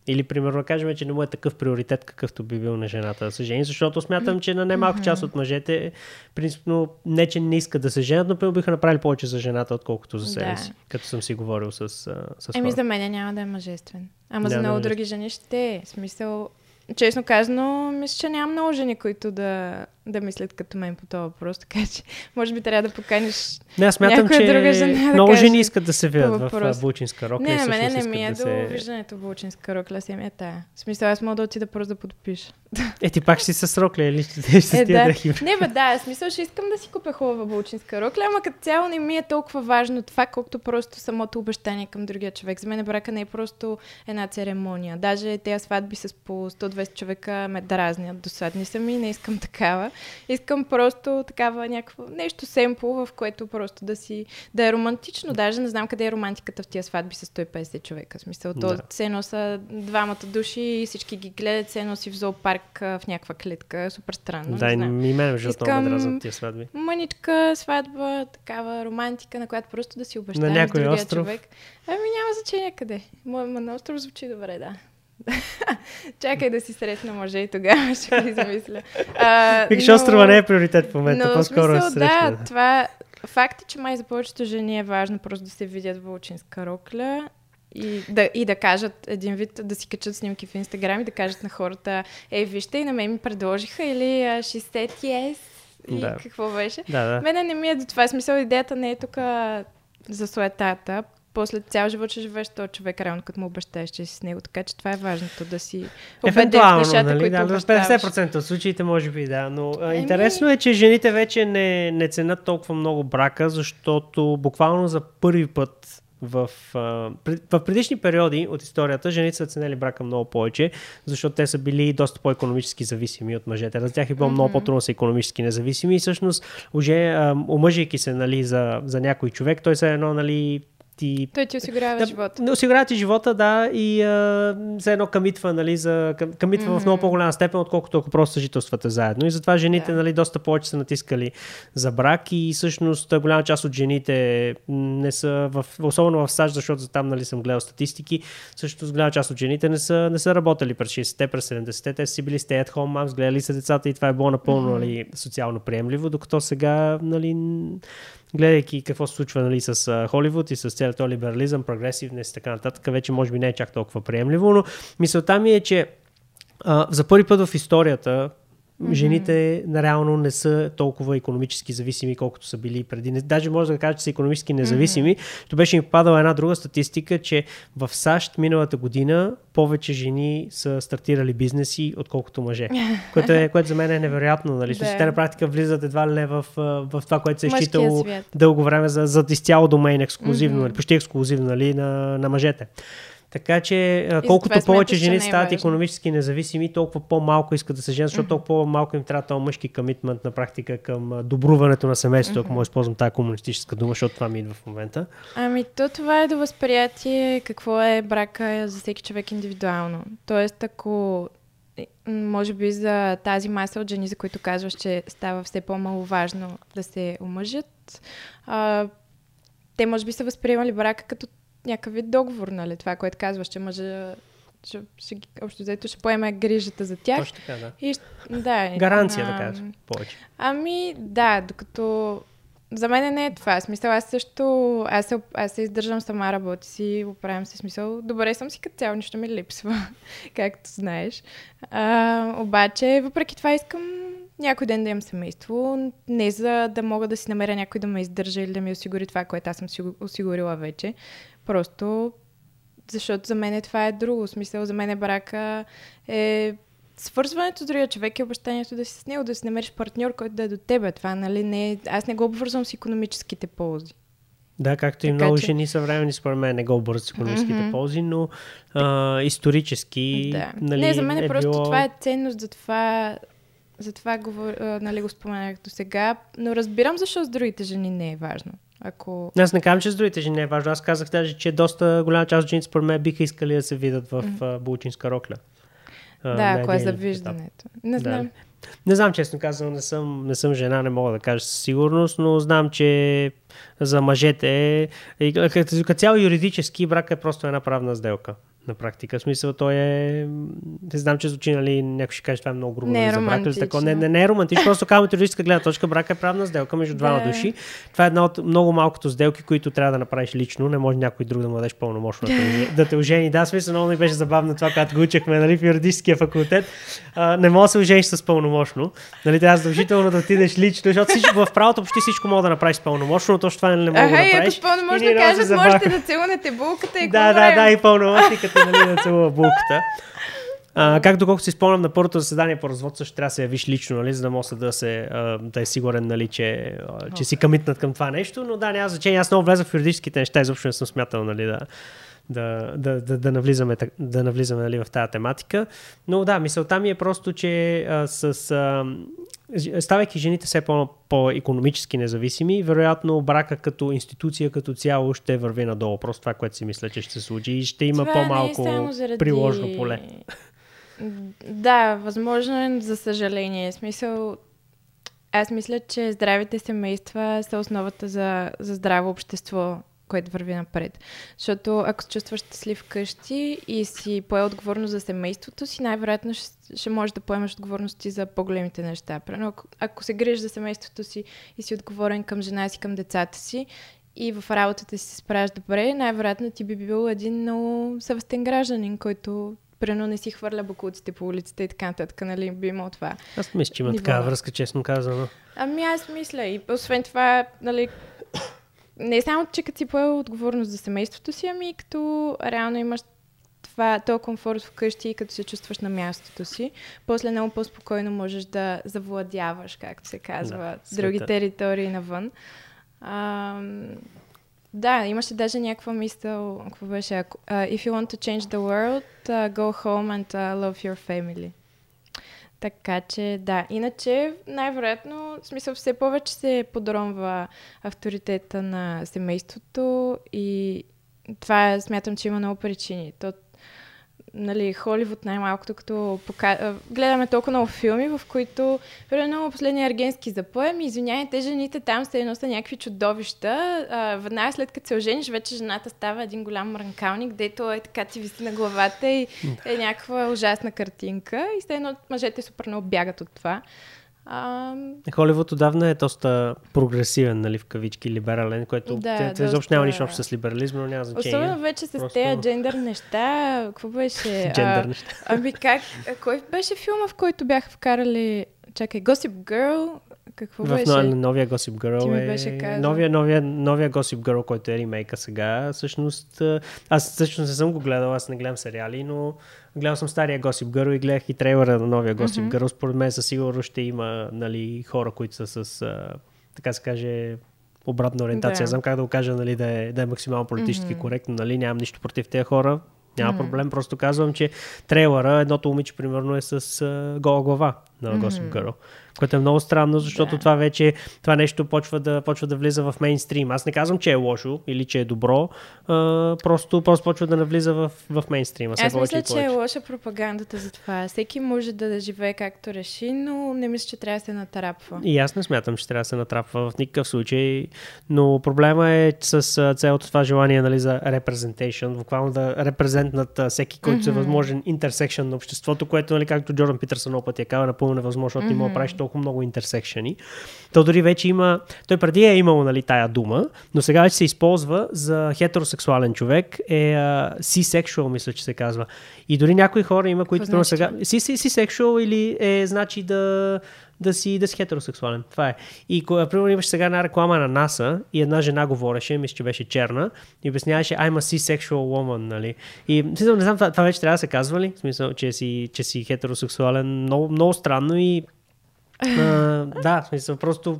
Или, примерно, кажем, че не му е такъв приоритет, какъвто би бил на жената да се жени, защото смятам, че на немалка част от мъжете, принципно, не че не искат да се женят, но биха направили повече за жената, отколкото за себе да. си, като съм си говорил с, с Еми, за мен няма да е мъжествен. Ама за много да други жени ще е. Смисъл, честно казано, мисля, че няма много жени, които да, да мислят като мен по този въпрос, така че [laughs] може би трябва да поканиш Не, аз смятам, някоя че друга жена да много жени искат да се видят в Булчинска рокля. Не, мене не ми е искат до да се... виждането в Булчинска рокля, си ми е тая. В смисъл, аз мога да отида просто да подпиша. Е, ти пак ще си с рокля или ще, ще с Е, тия да. дрехи? Не, бе, да, в смисъл ще искам да си купя хубава булчинска рокля, ама като цяло не ми е толкова важно това, колкото просто самото обещание към другия човек. За мен брака не е просто една церемония. Даже тези сватби с по 120 човека ме дразнят. Досадни са ми, не искам такава. Искам просто такава някакво нещо семпл, в което просто да си да е романтично. Даже не знам къде е романтиката в тия сватби с 150 човека. В смисъл, то Да. все едно са двамата души и всички ги гледат, едно си в зоопарк в някаква клетка. Супер странно. Да, не и мен другото много ме дразнат тия сватби. мъничка сватба, такава романтика, на която просто да си обещаеш На някой другия остров? човек. Ами няма значение къде. Ма на остров звучи добре, да. [laughs] Чакай да си срещна мъже и тогава [laughs] ще ги замисля. А, Викаш, острова не е приоритет в момента, но по-скоро е смисъл, срещна. Да, това... Факт е, че май за повечето жени е важно просто да се видят в вълчинска рокля и да, и да кажат един вид, да си качат снимки в Инстаграм и да кажат на хората, ей, вижте, и на мен ми предложиха или а, 60 yes, и Да. какво беше. Да, да. Мене не ми е до това. Смисъл, идеята не е тук за суетата. После цял живот ще живееш този човек, реално като му обещаеш, че си с него. Така че това е важното да си убеден в нещата, нали? които Да, обещаваш. 50% от случаите може би да, но а, Еми- интересно е, че жените вече не, не ценят толкова много брака, защото буквално за първи път в, в предишни периоди от историята жените са ценели брака много повече, защото те са били доста по-економически зависими от мъжете. За тях е било много по-трудно са економически независими и всъщност, уже омъжейки се нали, за, за някой човек, той се едно нали, ти Той ти осигурява да, живота. Не осигурява ти живота, да, и а, за едно къмитва, нали, за, към- къмитва mm-hmm. в много по-голяма степен, отколкото ако просто съжителствате заедно. И затова жените, Да. нали, доста повече са натискали за брак и всъщност голяма част от жените не са, в, особено в САЩ, защото там, нали, съм гледал статистики, също голяма част от жените не са, не са работили през 60-те, през 70-те, те си били stay at home moms, гледали са децата и това е било напълно, Мгм. нали, социално приемливо, докато сега, нали, гледайки какво се случва нали, с Холивуд и с целият този либерализъм, прогресивност и така нататък, вече може би не е чак толкова приемливо, но мисълта ми е, че а, за първи път в историята Мгм. жените реално не са толкова економически зависими, колкото са били преди. Даже може да кажа, че са економически независими. Mm-hmm. беше ми попадала една друга статистика, че в САЩ миналата година повече жени са стартирали бизнеси, отколкото мъже. [laughs] което, е, което за мен е невероятно. Нали? Да. Те на практика влизат едва ли не в, в това, което се е считало дълго време за, за изцяло домейн ексклюзивно, mm-hmm. почти ексклюзивно нали, на, на мъжете. Така че колкото повече че жени е стават важно. економически независими, толкова по-малко искат да се женят, защото толкова по-малко им трябва този мъжки комитмент на практика към добруването на семейството, ако може да използвам тази комунистическа дума, защото това ми идва в момента. Ами то това е до възприятие какво е брака за всеки човек индивидуално. Тоест ако е, може би за тази маса от жени, за които казваш, че става все по-маловажно да се омъжат, а, те може би са възприемали брака като някакъв вид договор, нали? Това, което казваш, че мъжа ще, ще, общо взето ще поеме грижата за тях. Точно така, да. И, да, Гаранция, да ам, кажа, повече. Ами, да, докато за мен не е това. Смисъл, аз също, аз се, аз се издържам сама, работи си, оправям се смисъл. Добре съм си като цяло, нищо ми липсва, [laughs] както знаеш. А, обаче, въпреки това искам някой ден да имам семейство, не за да мога да си намеря някой да ме издържа или да ми осигури това, което аз съм си осигурила вече. Просто защото за мен това е друго. В Смисъл, за мен брака е свързването с другия човек и обещанието да си с него, да си намериш партньор, който да е до тебе. Това, нали, не е... Аз не го обвързвам с економическите ползи. Да, както и Така много че- жени съвременни, според мен, не го обързват с економическите Мгм. ползи, но а, исторически. да. Нали, не, за мен е, е просто било... това е ценност, затова, затова го, нали, го споменах до сега, но разбирам защо с другите жени не е важно. Ако... Аз не казвам, че с другите жени е важно. Аз казах даже, че доста голяма част от жените, според мен, биха искали да се видят в mm-hmm. булчинска рокля. Да, на ако е за виждането. Не Да. знам. Не знам, честно казвам, не съм, не съм жена, не мога да кажа със сигурност, но знам, че за мъжете, като, като цяло юридически, брак е просто една правна сделка. На практика. В смисъл, той е... Не знам, че звучи, нали, някой ще каже, това е много грубо. Не е за брак, или романтично. Не, не, не е романтично, просто казвам от юридическа гледна точка, брак е правна сделка между двама души. Това е една от много малкото сделки, които трябва да направиш лично. Не може някой друг да му дадеш пълномощно да, те- да те ожени. Да, смисъл, много ми беше забавно това, когато го учехме нали, в юридическия факултет. А, не може да се ожениш с пълномощно. Нали, трябва задължително да отидеш лично, защото всичко, в правото почти всичко мога да направиш с пълномощно, но точно това не мога Аха, да и ако направиш. с пълномощно кажат, можете да целунете булката и Да, да, да, и пълномощникът е, нали, да целува булката. А, както колко си спомням на първото заседание по развод, също трябва да се явиш лично, нали, за да може да, се, да е сигурен, нали, че, че си къмитнат към това нещо, но да, няма значение. Аз много влезах в юридическите неща, изобщо не съм смятал нали, да, да, да, да, да навлизаме, да навлизаме нали, в тази тематика. Но да, мисълта ми е просто, че а, с, а, ставайки жените все по- по-економически независими, вероятно брака като институция като цяло ще върви надолу. Просто това, което си мисля, че ще се случи и ще има Това по-малко не е заради... приложно поле. Да, възможно е, за съжаление. Смисъл, аз мисля, че здравите семейства са основата за, за здраво общество, което върви напред. Защото ако се чувстваш щастлив вкъщи и си пое отговорност за семейството си, най-вероятно ще, ще можеш да поемеш отговорности за по-големите неща. Примерно, ако, ако се грижиш за семейството си и си отговорен към жена си, към децата си, и в работата си се справяш добре, най-вероятно ти би бил един много съвестен гражданин, който Прено не си хвърля бакулците по улицата и така нататък, нали, би имал това. Аз мисля, че има Ниво. такава връзка, честно казано. Ами аз мисля и освен това, нали, не само, че като си поел отговорност за семейството си, ами като реално имаш това, този комфорт вкъщи и като се чувстваш на мястото си, после много по-спокойно можеш да завладяваш, както се казва, Да, други света. територии навън. А, да, имаше даже някаква мисъл, какво беше, uh, if you want to change the world, uh, go home and uh, love your family. Така че, да. Иначе, най-вероятно, смисъл, все повече се подронва авторитета на семейството и това смятам, че има много причини. То, нали, Холивуд най-малкото, като пока... гледаме толкова много филми, в които, примерно, последния аргенски запоем, извинявай, те жените там са едно са някакви чудовища. А, веднага след като се ожениш, вече жената става един голям мранкалник, дето е така ти виси на главата и е някаква ужасна картинка. И все едно мъжете супер много бягат от това. А, Холивуд отдавна е доста прогресивен, нали, в кавички, либерален, което Да, те, те изобщо няма нищо общо с либерализма, но няма значение. особено вече с Просто- тези джендър неща. Какво беше? [laughs] Джендър А, неща. Ами как? а, Кой беше филма, в който бяха вкарали... Чакай, Gossip Girl? Какво В беше? но- новия Gossip Girl е... беше казал. новия, новия, новия Gossip Girl, който е ремейка сега, всъщност... Аз всъщност не съм го гледал, аз не гледам сериали, но гледал съм стария Gossip Girl и гледах и трейлера на новия Gossip. Girl. Според мен със сигурност ще има нали, хора, които са с, а, така се каже, обратна ориентация. Да. Знам как да го кажа, нали, да, е, да е максимално политически Мгм. коректно. Нали, нямам нищо против тези хора. Няма Мгм. проблем, просто казвам, че трейлера, едното момиче, примерно, е с а, гола глава на Gossip. Girl. Което е много странно, защото Да. това вече, това нещо почва да, почва да влиза в мейнстрим. Аз не казвам, че е лошо или че е добро, а, просто, просто почва да навлиза в, в мейнстрима. Аз мисля, че е лоша пропагандата за това. Всеки може да живее както реши, но не мисля, че трябва да се натарапва. И аз не смятам, че трябва да се натрапва в никакъв случай, но проблема е с цялото това желание нали, за representation, буквално да репрезентнат всеки, който mm-hmm. е възможен интерсекшн на обществото, което, нали, както Джордан Питърсън пъти е казал, напълно невъзможно, защото mm-hmm. Мгм. правиш толкова много интерсекшени. То дори вече има, той преди е имало нали, тая дума, но сега вече се използва за хетеросексуален човек, е а, C-sexual, мисля, че се казва. И дори някои хора има, които значи сега... C-sexual или е значи да, да си, да си хетеросексуален. Това е. И примерно, имаш сега една реклама на НАСА и една жена говореше, мисля, че беше черна, и обясняваше I'm a C-sexual woman, нали? И смисъл, не знам, това, това вече трябва да се казва ли? В смисъл, че си, че си хетеросексуален. Много, много странно и а, да, в смисъл, просто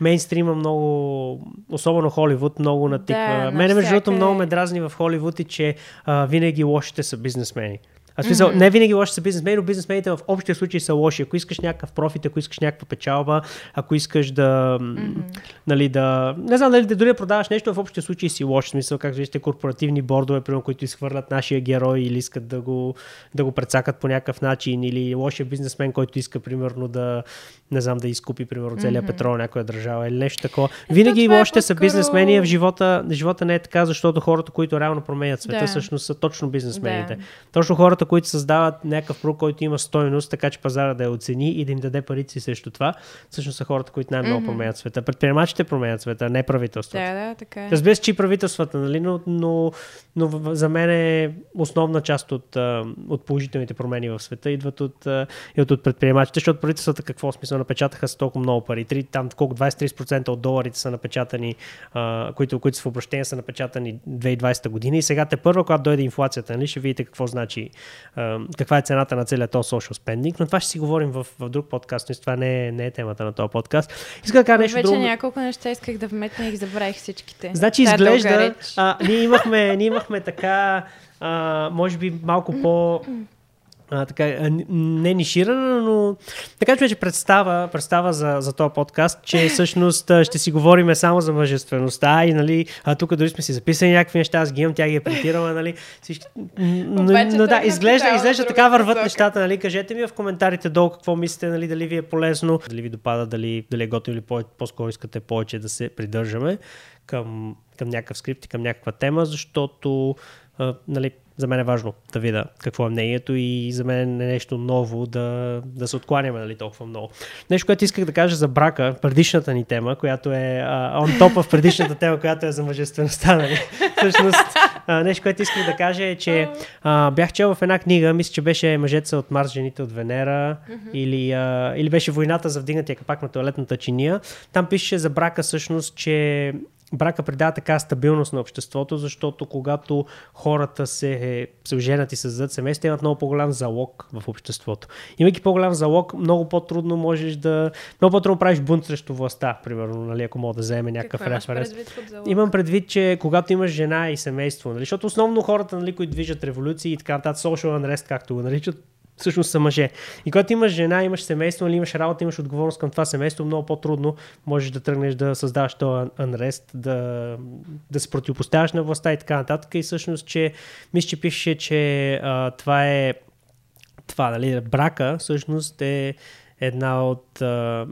мейнстрима много, особено Холивуд, много натиква. Да, Мене, между другото, много ме дразни в Холивуд и че а, винаги лошите са бизнесмени. А смисъл, mm-hmm. не винаги лоши са бизнесмени, но бизнесмените в общия случай са лоши. Ако искаш някакъв профит, ако искаш някаква печалба, ако искаш да, mm-hmm. нали, да, не знам, дали да дори да продаваш нещо, в общия случай си лош. В смисъл, как виждате, корпоративни бордове, примерно, които изхвърлят нашия герой или искат да го, да го прецакат по някакъв начин, или лошия бизнесмен, който иска, примерно, да, не знам, да изкупи, примерно, целият mm-hmm. петрол някоя държава или нещо такова. Винаги лошите е са бизнесмени, в живота, живота не е така, защото хората, които реално променят света, да. всъщност са точно бизнесмените. Да. Точно хората, които създават някакъв продукт, който има стойност, така че пазара да я оцени и да им даде парици срещу това, всъщност са хората, които най-много mm-hmm. променят света. Предприемачите променят света, не правителствата. Да, да, така е. Разбира се, че и правителствата, нали, но, но, но за мен е основна част от, от положителните промени в света идват от, от, от предприемачите, защото правителствата какво смисъл напечатаха с толкова много пари. Три, там колко 20-30% от доларите са напечатани, а, които, които са в обращение са напечатани 2020 година и сега те първо, когато дойде инфлацията, нали, ще видите какво значи, каква е цената на целият този social spending, но това ще си говорим в, в друг подкаст, но това не е, не е темата на този подкаст. Иска да кажа нещо Вече друго. няколко неща исках да вметна и ги забравих всичките. Значи изглежда, а, ние, имахме, ние имахме така, а, може би малко по [clears throat] а, така, не ниширана, но така че вече представа, представа за, за този подкаст, че всъщност ще си говорим само за мъжествеността и нали, а, тук дори сме си записали някакви неща, аз ги имам, тя ги е принтирала, нали, всички... но, но да, изглежда, изглежда така върват нещата, нали, кажете ми в коментарите долу какво мислите, нали, дали ви е полезно, дали ви допада, дали, дали е готово или по- по-скоро искате повече да се придържаме към, към някакъв скрипт и към някаква тема, защото а, нали, за мен е важно да видя какво е мнението и за мен е нещо ново да, да се откланяме нали, толкова много. Нещо, което исках да кажа за брака, предишната ни тема, която е он топ в предишната тема, която е за мъжествеността. Нали. Всъщност, а, нещо, което исках да кажа е, че а, бях чел в една книга, мисля, че беше Мъжеца от Марс, жените от Венера, mm-hmm. или, а, или беше Войната за вдигнатия капак на туалетната чиния. Там пише за брака всъщност, че брака придава така стабилност на обществото, защото когато хората се, се оженят и създадат семейства, имат много по-голям залог в обществото. Имайки по-голям залог, много по-трудно можеш да... Много по-трудно правиш бунт срещу властта, примерно, нали, ако мога да вземе някакъв референс. Имам предвид, че когато имаш жена и семейство, нали, защото основно хората, нали, които движат революции и така нататък, social unrest, както го наричат, всъщност са мъже. И когато имаш жена, имаш семейство, или нали, имаш работа, имаш отговорност към това семейство, много по-трудно можеш да тръгнеш да създаваш този unrest, да, да се противопоставяш на властта и така нататък. И всъщност, че мисля, че пише, че а, това е това, нали, брака всъщност е една от а,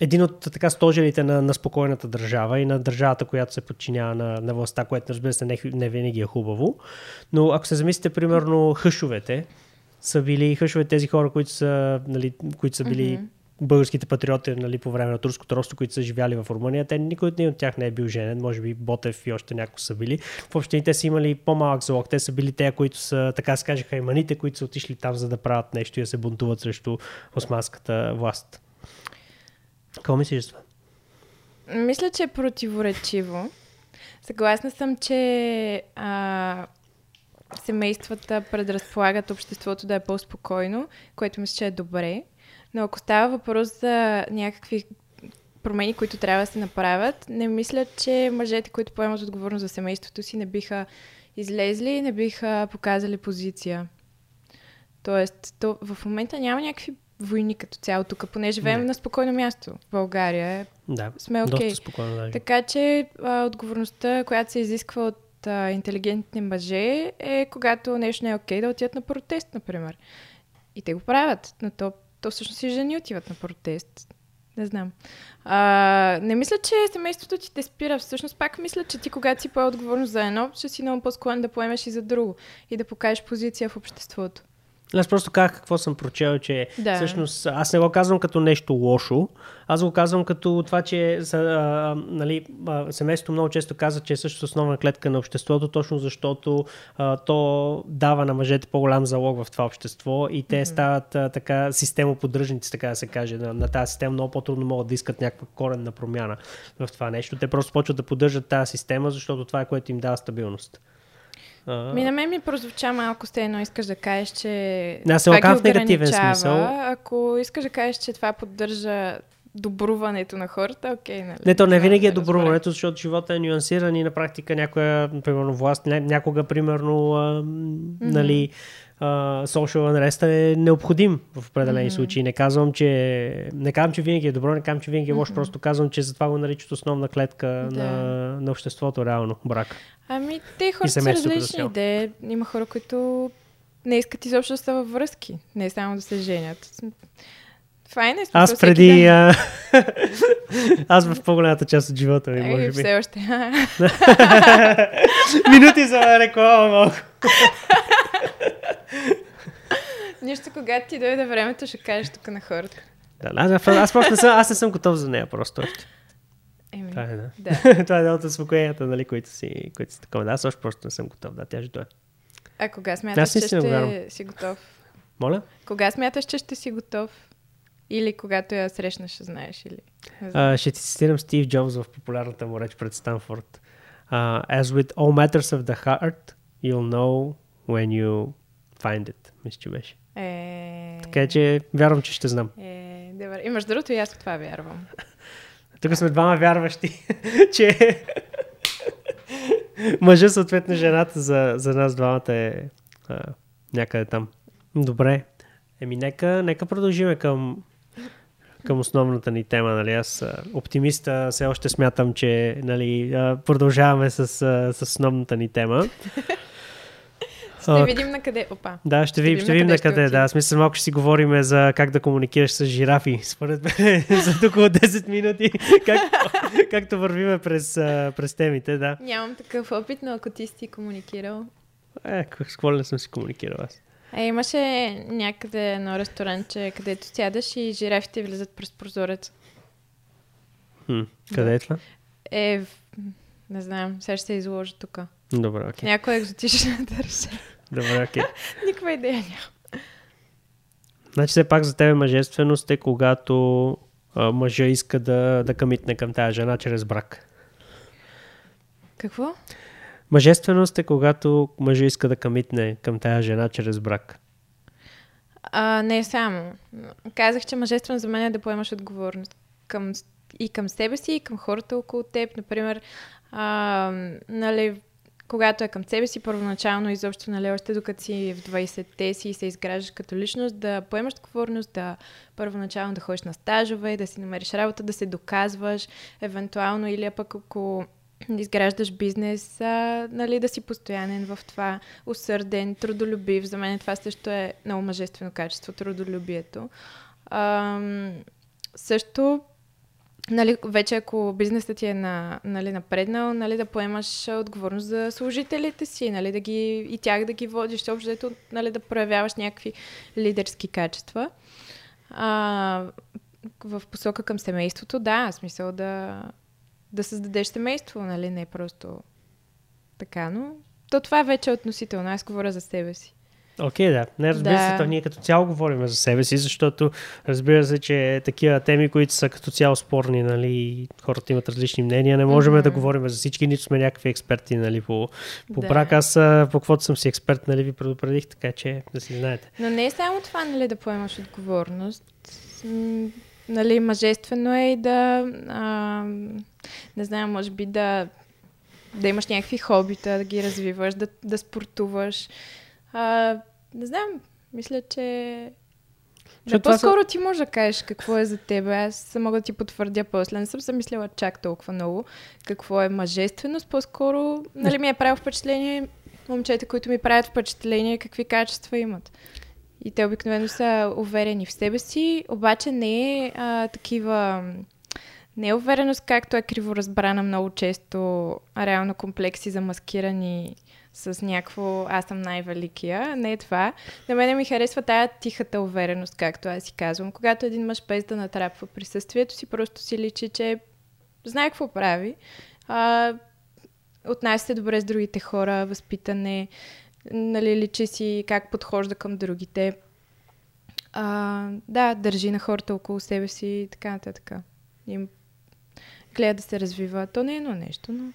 един от така стожерите на, на спокойната държава и на държавата, която се подчинява на, на властта, което разбира се не, не винаги е хубаво. Но ако се замислите, примерно, хъшовете, са били хъшове тези хора, които са, нали, които са били mm-hmm. българските патриоти нали, по време на турското росто, които са живяли в Румъния. Те никой от тях не е бил женен, може би Ботев и още някои са били. В общини те са имали по-малък залог. Те са били те, които са, така се каже, хайманите, които са отишли там, за да правят нещо и да се бунтуват срещу османската власт. Какво мислиш за това? Мисля, че е противоречиво. Съгласна съм, че а, семействата предразполагат обществото да е по-спокойно, което мисля, че е добре. Но ако става въпрос за някакви промени, които трябва да се направят, не мисля, че мъжете, които поемат отговорност за семейството си, не биха излезли и не биха показали позиция. Тоест, то в момента няма някакви войни като цяло тук, понеже живеем на спокойно място. В България да, сме окей. Okay. спокойно, да. Така че а, отговорността, която се изисква от а, интелигентни мъже е когато нещо не е окей да отидат на протест, например. И те го правят, но то, то всъщност и жени отиват на протест. Не знам. А, не мисля, че семейството ти те спира. Всъщност пак мисля, че ти когато си поел отговорност за едно, ще си много по-склонен да поемеш и за друго и да покажеш позиция в обществото. Аз просто казах какво съм прочел, че да. всъщност аз не го казвам като нещо лошо, аз го казвам като това, че а, нали, семейството много често казва, че е също основна клетка на обществото, точно защото а, то дава на мъжете по-голям залог в това общество и те mm-hmm. стават а, така системоподдръжници, така да се каже, на, на тази система. Много по-трудно могат да искат някаква коренна промяна в това нещо. Те просто почват да поддържат тази система, защото това е което им дава стабилност. Ми на мен ми прозвуча малко сте едно, искаш да кажеш, че не, се това ги в негативен смисъл. Ако искаш да кажеш, че това поддържа добруването на хората, окей, нали? Не, то не винаги е добруването, защото живота е нюансиран и на практика някоя, примерно, власт, ня- някога, примерно, а, нали, а, social unrest е необходим в определени случаи. Не казвам, че, не казвам, че винаги е добро, не казвам, че винаги е лошо, просто казвам, че затова го наричат основна клетка Да. на, на обществото, реално, брак. Ами, те хората са различни. Де, има хора, които не искат изобщо да са във връзки. Не само да се женят. Файн е. смисъл, Аз преди... А... [laughs] аз в по-голямата част от живота ми, Ай, може би. все още. [laughs] Минути за реклама малко. [laughs] Нищо, когато ти дойде времето, ще кажеш тук на хората. Да, аз, аз, просто не съм, аз не съм готов за нея просто още. Еми, Това е, да. да. [laughs] Това е едно от успокоенията, нали, които си, които си такова. Да, аз още просто не съм готов. Да, тя ще дойде. А кога смяташ, че го вярвам. ще си готов? Моля? Кога смяташ, че ще си готов? Или когато я срещнеш, ще знаеш? Или... А, ще ти цитирам Стив Джобс в популярната му реч пред Станфорд. Uh, as with all matters of the heart, you'll know when you find it. Мисля, че беше. Е... Така че вярвам, че ще знам. Е, добре. И между другото, и аз в това вярвам. [laughs] Тук сме двама вярващи, [laughs] че мъжа, съответно жената за, за нас двамата е а, някъде там. Добре. Еми, нека, нека продължиме към, към основната ни тема. Нали? Аз оптимиста все още смятам, че нали, продължаваме с, с основната ни тема. [laughs] Ще видим на къде. Опа. Да, ще видим, ще видим на къде. Да, смисъл малко ще си говорим за как да комуникираш с жирафи. Според мен [laughs] за около 10 минути, как, [laughs] както вървиме през, през темите, да. Нямам такъв опит, но ако ти си комуникирал. Е, с какво не съм си комуникирал аз? Е, имаше някъде едно ресторанче, където сядаш и жирафите влизат през прозорец. Хм, къде е това? Е, не знам, сега ще се изложа тук. Добре, окей. Някой екзотична [laughs] държа. Добре, окей. [laughs] Никаква идея няма. Значи все пак за тебе мъжественост е когато а, мъжа иска да, да къмитне към тази жена чрез брак. Какво? Мъжественост е когато мъжа иска да къмитне към тази жена чрез брак. А, не само. Казах, че мъжествено за мен е да поемаш отговорност към, и към себе си, и към хората около теб. Например, а, нали, когато е към себе си, първоначално изобщо, нали, още докато си в 20-те си и се изграждаш като личност, да поемаш отговорност, да първоначално да ходиш на стажове, да си намериш работа, да се доказваш, евентуално или пък ако изграждаш бизнес, а, нали, да си постоянен в това, усърден, трудолюбив. За мен това също е много мъжествено качество, трудолюбието. Ам, също, нали, вече ако бизнесът ти е на, нали, напреднал, нали, да поемаш поемаш за служителите си, нали, да ги, и тях да ги водиш, общо нали, да проявяваш някакви лидерски качества. А, в посока към семейството, да, смисъл да, да създадеш семейство, нали, не просто така, но то това вече е относително. Аз говоря за себе си. Окей, да. Не, разбира се, Да. то ние като цяло говорим за себе си, защото разбира се, че такива теми, които са като цяло спорни, нали, хората имат различни мнения, не можем Мгм. да говорим за всички, нито сме някакви експерти, нали, по, по Да. брак. Аз по каквото съм си експерт, нали, ви предупредих, така че да си знаете. Но не е само това, нали, да поемаш отговорност. Нали, мъжествено е и да, а, не знам, може би да, да имаш някакви хобита, да ги развиваш, да, да спортуваш. А, не знам, мисля, че... Да, това са- по-скоро ти можеш да кажеш какво е за теб. Аз мога да ти потвърдя после. Не съм се мислила чак толкова много какво е мъжественост. По-скоро нали, ми е правил впечатление момчета, които ми правят впечатление, какви качества имат. И те обикновено са уверени в себе си, обаче не е а, такива... Не е увереност, както е криворазбрана много често, а реално комплекси замаскирани с някакво аз съм най-великия. Не е това. На мене ми харесва тая тихата увереност, както аз си казвам. Когато един мъж без да натрапва присъствието си, просто си личи, че знае какво прави. А, отнася се добре с другите хора, възпитане, нали, личи си как подхожда към другите. А, да, държи на хората около себе си и така нататък. Им гледа да се развива. То не е едно нещо, но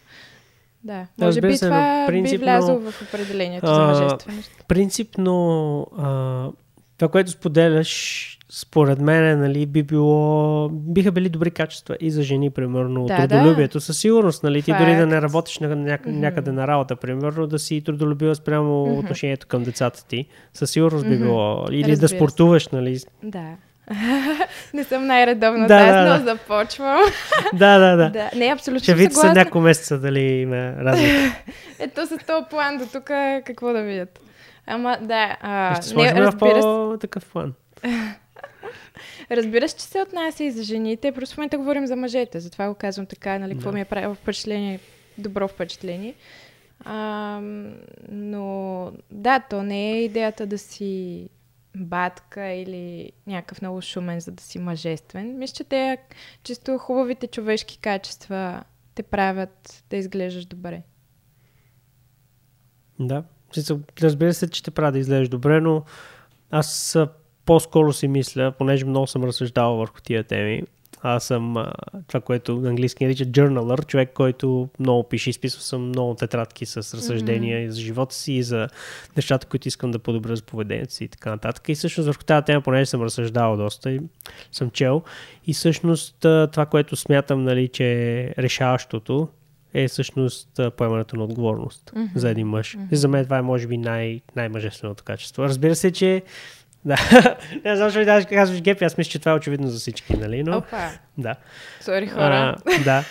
да. Може разбира би се, това принципно, би влязло в определението за а, мъжественост. Принципно, а, това, което споделяш, според мен, нали, би било, биха били добри качества и за жени, примерно, Да, трудолюбието. Със сигурност, нали, ти дори да не работиш на, няк- някъде на работа, примерно, да си трудолюбива спрямо отношението към децата ти. Със сигурност би Мгм. било. Или Разбира да спортуваш, нали. Да. [laughs] не съм най-редовната, Да, аз, да, но да. започвам. [laughs] да, да, да. да. Не, абсолютно Ще видите след няколко месеца дали има разлика. [laughs] Ето с този план до тук какво да видят. Ама да, а, Ще не, разбира, се, по-такъв план. разбира се, че се отнася и за жените, просто в момента говорим за мъжете, затова го казвам така, нали, какво Да. ми е правило впечатление, добро впечатление. А, но да, то не е идеята да си батка или някакъв много шумен, за да си мъжествен. Мисля, че те чисто хубавите човешки качества те правят да изглеждаш добре. Да. Разбира се, че те прави да изглеждаш добре, но аз по-скоро си мисля, понеже много съм разсъждавал върху тия теми, аз съм а, това, което на английски нарича journaler, човек, който много пише, изписвал съм много тетрадки с разсъждения mm-hmm. и за живота си, и за нещата, които искам да подобря за поведението си и така нататък. И всъщност върху тази тема, понеже съм разсъждавал доста и съм чел, и всъщност това, което смятам, нали, че е решаващото, е всъщност поемането на отговорност Мгм. за един мъж. И за мен това е, може би, най- най-мъжественото качество. Разбира се, че [laughs] да. не знам, защо даже казваш гепи, аз мисля, че това е очевидно за всички, нали? Но, Опа, да. сори хора. А, да,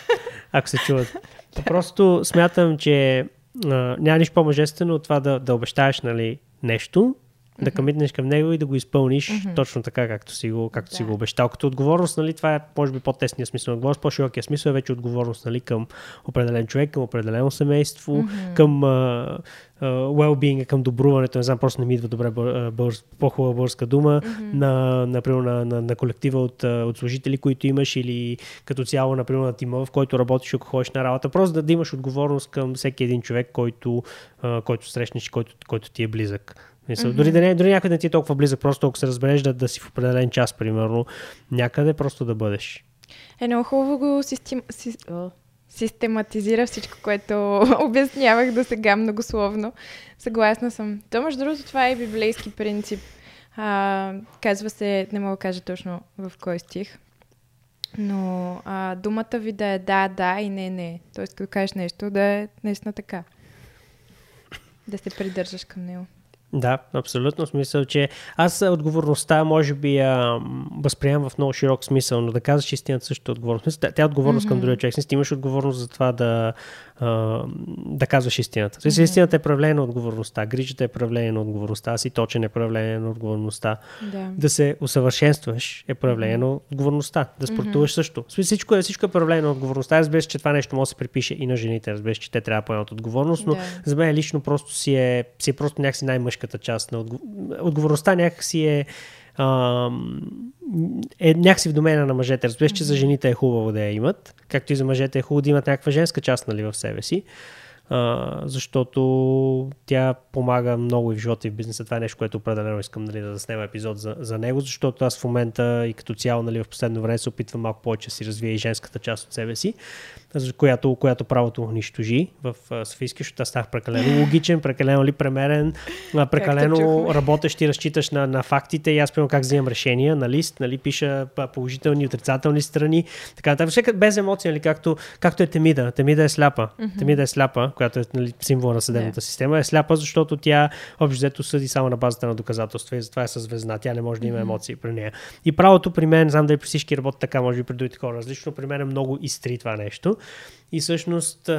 ако се чуват. [laughs] Просто смятам, че а, няма нищо по-мъжествено от това да, да обещаеш нали, нещо, да комитнеш към него и да го изпълниш Мгм. точно така, както си го, както си Да. го обещал. Като отговорност, нали, това е може би по-тесния смисъл на отговорност, по-широкия смисъл е вече отговорност нали, към определен човек, към определено семейство, Мгм. към а, well-being, към добруването, не знам, просто не ми идва добре българс, по-хубава българска дума, Мгм. на, например, на, на, на колектива от, от служители, които имаш или като цяло, например, на тима, в който работиш, ако ходиш на работа. Просто да, да имаш отговорност към всеки един човек, който, който срещнеш, който, който ти е близък. Мисъл. Дори да не, дори някъде не ти е толкова близък, просто ако се разбереш да, да си в определен час, примерно, някъде просто да бъдеш. Е много хубаво го систем... си... систематизира всичко, което [laughs] обяснявах до сега многословно. Съгласна съм. То, между другото, това е библейски принцип. А, казва се, не мога да кажа точно в кой стих, но а, думата ви да е да, да и не, не. Тоест, като кажеш нещо, да е наистина така. Да се придържаш към него. Да, абсолютно. В смисъл, че аз а, отговорността може би м, възприемам в много широк смисъл, но да казваш истината също е отговорност. Тя е отговорност към Мгм. другия човек. Ти имаш отговорност за това да, а, да казваш истината. Mm-hmm. Истината е проявление на отговорността, грижата е проявление на отговорността, си точен е проявление на отговорността. Да. Да се усъвършенстваш е проявление на отговорността. Да спортуваш също. В смисъл, Всичко е, всичко е проявление на отговорността. Разбира се, че това нещо може да се припише и на жените. Разбира се, че те трябва да поемат отговорност, но Да. за мен лично просто си е, си е просто някакси най-мъжката част на отго... отговорността някакси е ам, е някакси в домена на мъжете. Разбираш, че за жените е хубаво да я имат, както и за мъжете е хубаво да имат някаква женска част нали, в себе си, а, защото тя помага много и в живота и в бизнеса. Това е нещо, което определено искам нали, да заснема епизод за, за него, защото аз в момента и като цяло нали, в последно време се опитвам малко повече да си развия и женската част от себе си, за която, която правото унищожи в а, Софийски, защото аз станах прекалено логичен, прекалено ли премерен, прекалено работещ и разчиташ на, на фактите и аз примерно как взимам решения на лист, нали, пиша положителни отрицателни страни, така нататък. Без емоция, нали, както, както е Темида. Темида е сляпа. Мгм. Темида е сляпа, която е нали, символ на съдебната Да. система. Е сляпа, защото тя общо взето съди само на базата на доказателства и затова е със звезда. Тя не може да има емоции при нея. И правото при мен, знам дали при всички работи така, може би при другите хора различно, при мен е много изтри това нещо. И всъщност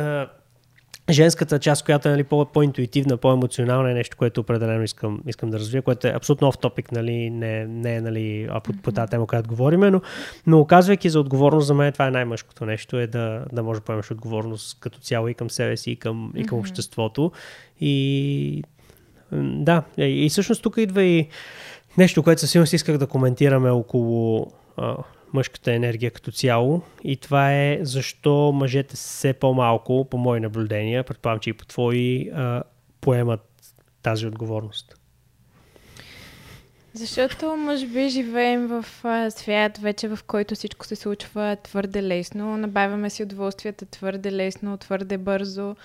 женската част, която е нали, по- по-интуитивна, по-емоционална е нещо, което определено искам, искам да развия, което е абсолютно оф топик, нали, не, не е нали, по, по тази тема, която говорим, но, но оказвайки за отговорност, за мен това е най-мъжкото нещо, е да, да можеш да поемеш отговорност като цяло и към себе си, и към, и към обществото. И да, и, и всъщност тук идва и нещо, което със сигурност исках да коментираме около мъжката енергия като цяло. И това е защо мъжете все по-малко, по мои наблюдения, предполагам, че и по твои, а, поемат тази отговорност. Защото, може би, живеем в а, свят вече, в който всичко се случва твърде лесно. Набавяме си удоволствията твърде лесно, твърде бързо.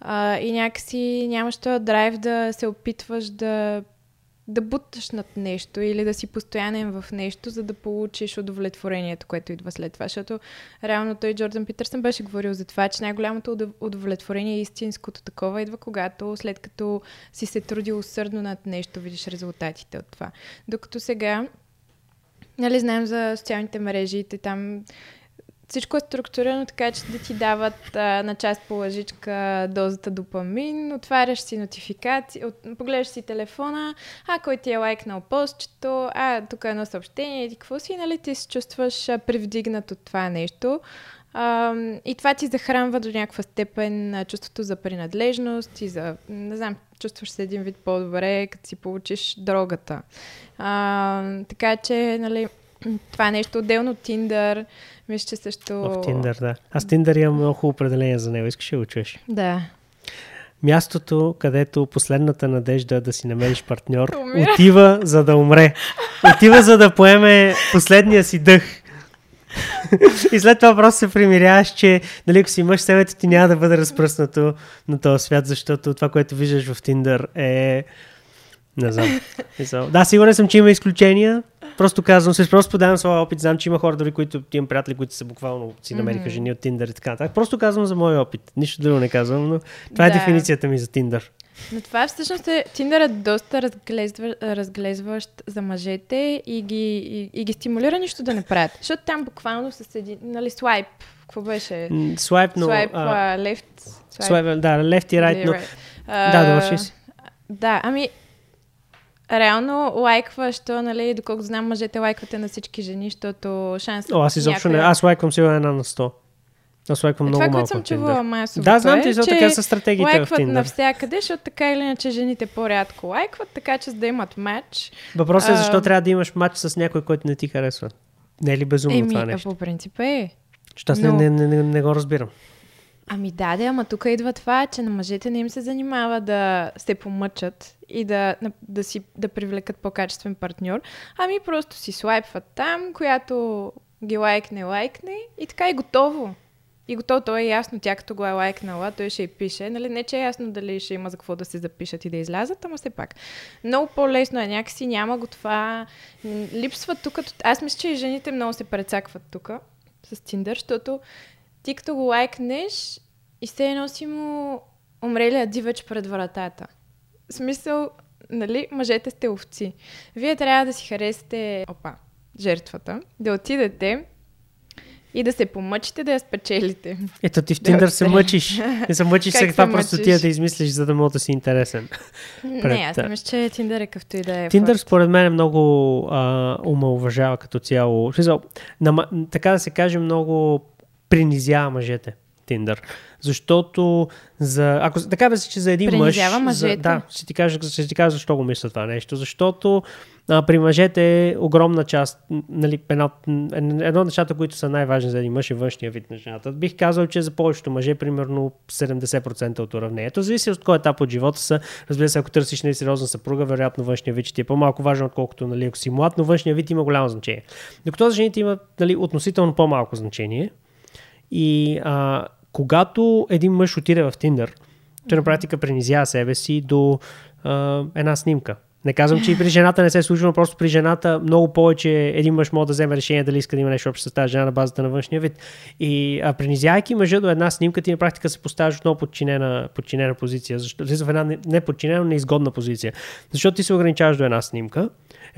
А, и някакси нямаш този драйв да се опитваш да да буташ над нещо или да си постоянен в нещо, за да получиш удовлетворението, което идва след това. Защото реално той Джордан Питърсън беше говорил за това, че най-голямото удовлетворение, истинското такова, идва когато след като си се трудил усърдно над нещо, видиш резултатите от това. Докато сега, нали, знаем за социалните мрежи, те там всичко е структурирано така, че да ти дават а, на част по лъжичка дозата допамин, отваряш си нотификации, от, погледаш си телефона, а кой ти е лайкнал постчето, а тук е едно съобщение, и какво си, нали ти се чувстваш а, привдигнат от това нещо. А, и това ти захранва до някаква степен чувството за принадлежност и за, не знам, чувстваш се един вид по-добре, като си получиш дрогата. А, така че, нали, [clears throat] това нещо отделно от Tinder. Мисля, че също... В Tinder, да. Аз Tinder имам много определение за него. Искаш да го чуеш? Да. Мястото, където последната надежда да си намериш партньор, отива за да умре. Отива за да поеме последния си дъх. и след това просто се примиряваш, че нали, ако си мъж, себето ти няма да бъде разпръснато на този свят, защото това, което виждаш в Tinder е не знам. да, сигурен съм, че има изключения. Просто казвам се, просто подавам своя опит. Знам, че има хора, дори които имам приятели, които са буквално си намериха жени от Тиндър и така нататък. Просто казвам за моя опит. Нищо друго не казвам, но това е да. е дефиницията ми за Тиндър. Но това всъщност е, Тиндър е доста разглезва, разглезващ за мъжете и ги, и, и ги стимулира нищо да не правят. Защото там буквално с един, нали, слайп, какво беше? Слайп, но... Слайп. Слайп, да, left и right, но... Да, довърши си. Да, ами Реално лайкваш то, нали, доколкото знам, мъжете лайквате на всички жени, защото шанс. О, аз изобщо някоя... не. Аз лайквам сигурно една на сто. Аз лайквам е, много това, малко. Това, което съм чувала масово. Да, знам, че, че така са стратегиите в Tinder. навсякъде, защото така или иначе жените по-рядко лайкват, така че за да имат матч. Въпросът е защо а... трябва да имаш матч с някой, който не ти харесва. Не е ли безумно Еми, това нещо? по принцип е. Защото аз Но... не, не, не, не, го разбирам. Ами да, да, ама тук идва това, че на мъжете не им се занимава да се помъчат и да, да, си, да привлекат по-качествен партньор, ами просто си слайпват там, която ги лайкне, лайкне и така е готово. И готово, то е ясно, тя като го е лайкнала, той ще й пише. Нали, не, че е ясно дали ще има за какво да се запишат и да излязат, ама все пак. Много по-лесно е, някакси няма го това. Липсва тук. Аз мисля, че и жените много се прецакват тук с Тиндър, защото ти като го лайкнеш и се носи му умрелия дивач пред вратата. В смисъл, нали, мъжете сте овци. Вие трябва да си харесате, опа, жертвата, да отидете и да се помъчите да я спечелите. Ето ти в Тиндър се мъчиш. [laughs] Не се мъчиш сега това просто ти да измислиш, за да мога да си интересен. [laughs] Не, аз мисля, че Тиндър е какъвто и да е. Тиндър според мен е много а, уважава като цяло. така да се каже, много принизява мъжете. Тиндър. Защото за... Ако така се, че за един Принизява мъж... мъжете. За, да, ще ти, кажа, ще ти кажа защо го мисля това нещо. Защото а, при мъжете е огромна част, нали, едно, едно от нещата, които са най-важни за един мъж е външния вид на жената. Бих казал, че за повечето мъже примерно 70% от уравнението. Зависи от кой етап от живота са. Разбира се, ако търсиш нали, сериозна съпруга, вероятно външния вид ще ти е по-малко важен, отколкото нали, ако си млад, но външния вид има голямо значение. Докато за жените има нали, относително по-малко значение. И а, когато един мъж отиде в Тиндър, той на практика принизява себе си до а, една снимка. Не казвам, че и при жената не се е случва, но просто при жената много повече един мъж може да вземе решение дали иска да има нещо общо с тази жена на базата на външния вид. И а, принизявайки мъжа до една снимка, ти на практика се поставяш отново подчинена, подчинена позиция. Защото в една не подчинена, но неизгодна позиция. Защото ти се ограничаваш до една снимка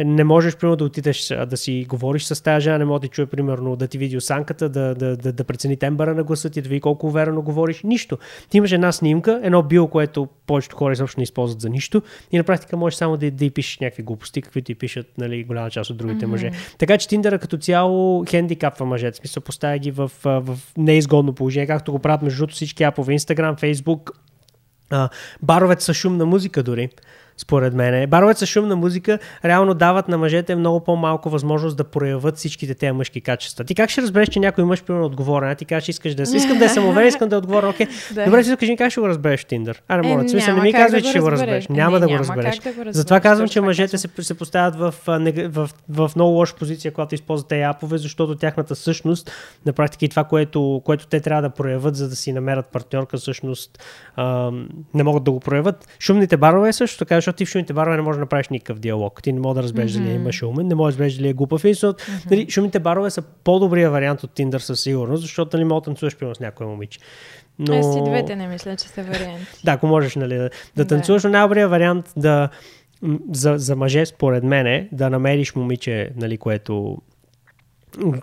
не можеш, примерно, да отидеш да си говориш с тази жена, не може да чуе, примерно, да ти види осанката, да, да, да, да прецени тембъра на гласа ти, да види колко уверено говориш. Нищо. Ти имаш една снимка, едно било, което повечето хора изобщо не използват за нищо и на практика можеш само да, да и пишеш някакви глупости, каквито ти пишат нали, голяма част от другите mm-hmm. мъже. Така че Тиндъра като цяло хендикапва мъжете. В смисъл поставя ги в, в неизгодно положение, както го правят между всички апове, Instagram, Facebook, баровете са шумна музика дори според мен. Баровете с шумна музика реално дават на мъжете много по-малко възможност да проявят всичките тези мъжки качества. Ти как ще разбереш, че някой мъж примерно отговорен, а ти кажеш, искаш да искам да е [laughs] самоуверен, искам да е отговорен, окей. Да. Добре, си кажи как ще го разбереш Тиндър. А, не, моля, смисъл, не ми казвай, че ще го разбереш. Няма, не, да, го разбереш. Да го разбереш. Затова казвам, че мъжете се, се поставят в, в, в, в, много лоша позиция, когато използват тези апове, защото тяхната същност, на практика и това, което, което те трябва да проявят, за да си намерят партньорка, всъщност не могат да го проявят. Шумните барове също така, защото ти в шумните барове не можеш да направиш никакъв диалог. Ти не можеш да разбереш mm-hmm. дали има шумен, не можеш да разбереш дали е глупав. И mm-hmm. нали, шумните барове са по-добрия вариант от Tinder със сигурност, защото нали, мога да танцуваш примерно с някой момиче. Но... Аз двете не мисля, че са вариант. [laughs] да, ако можеш нали, да, да танцуваш, но най-добрият вариант да за, за мъже, според мен, е да намериш момиче, нали, което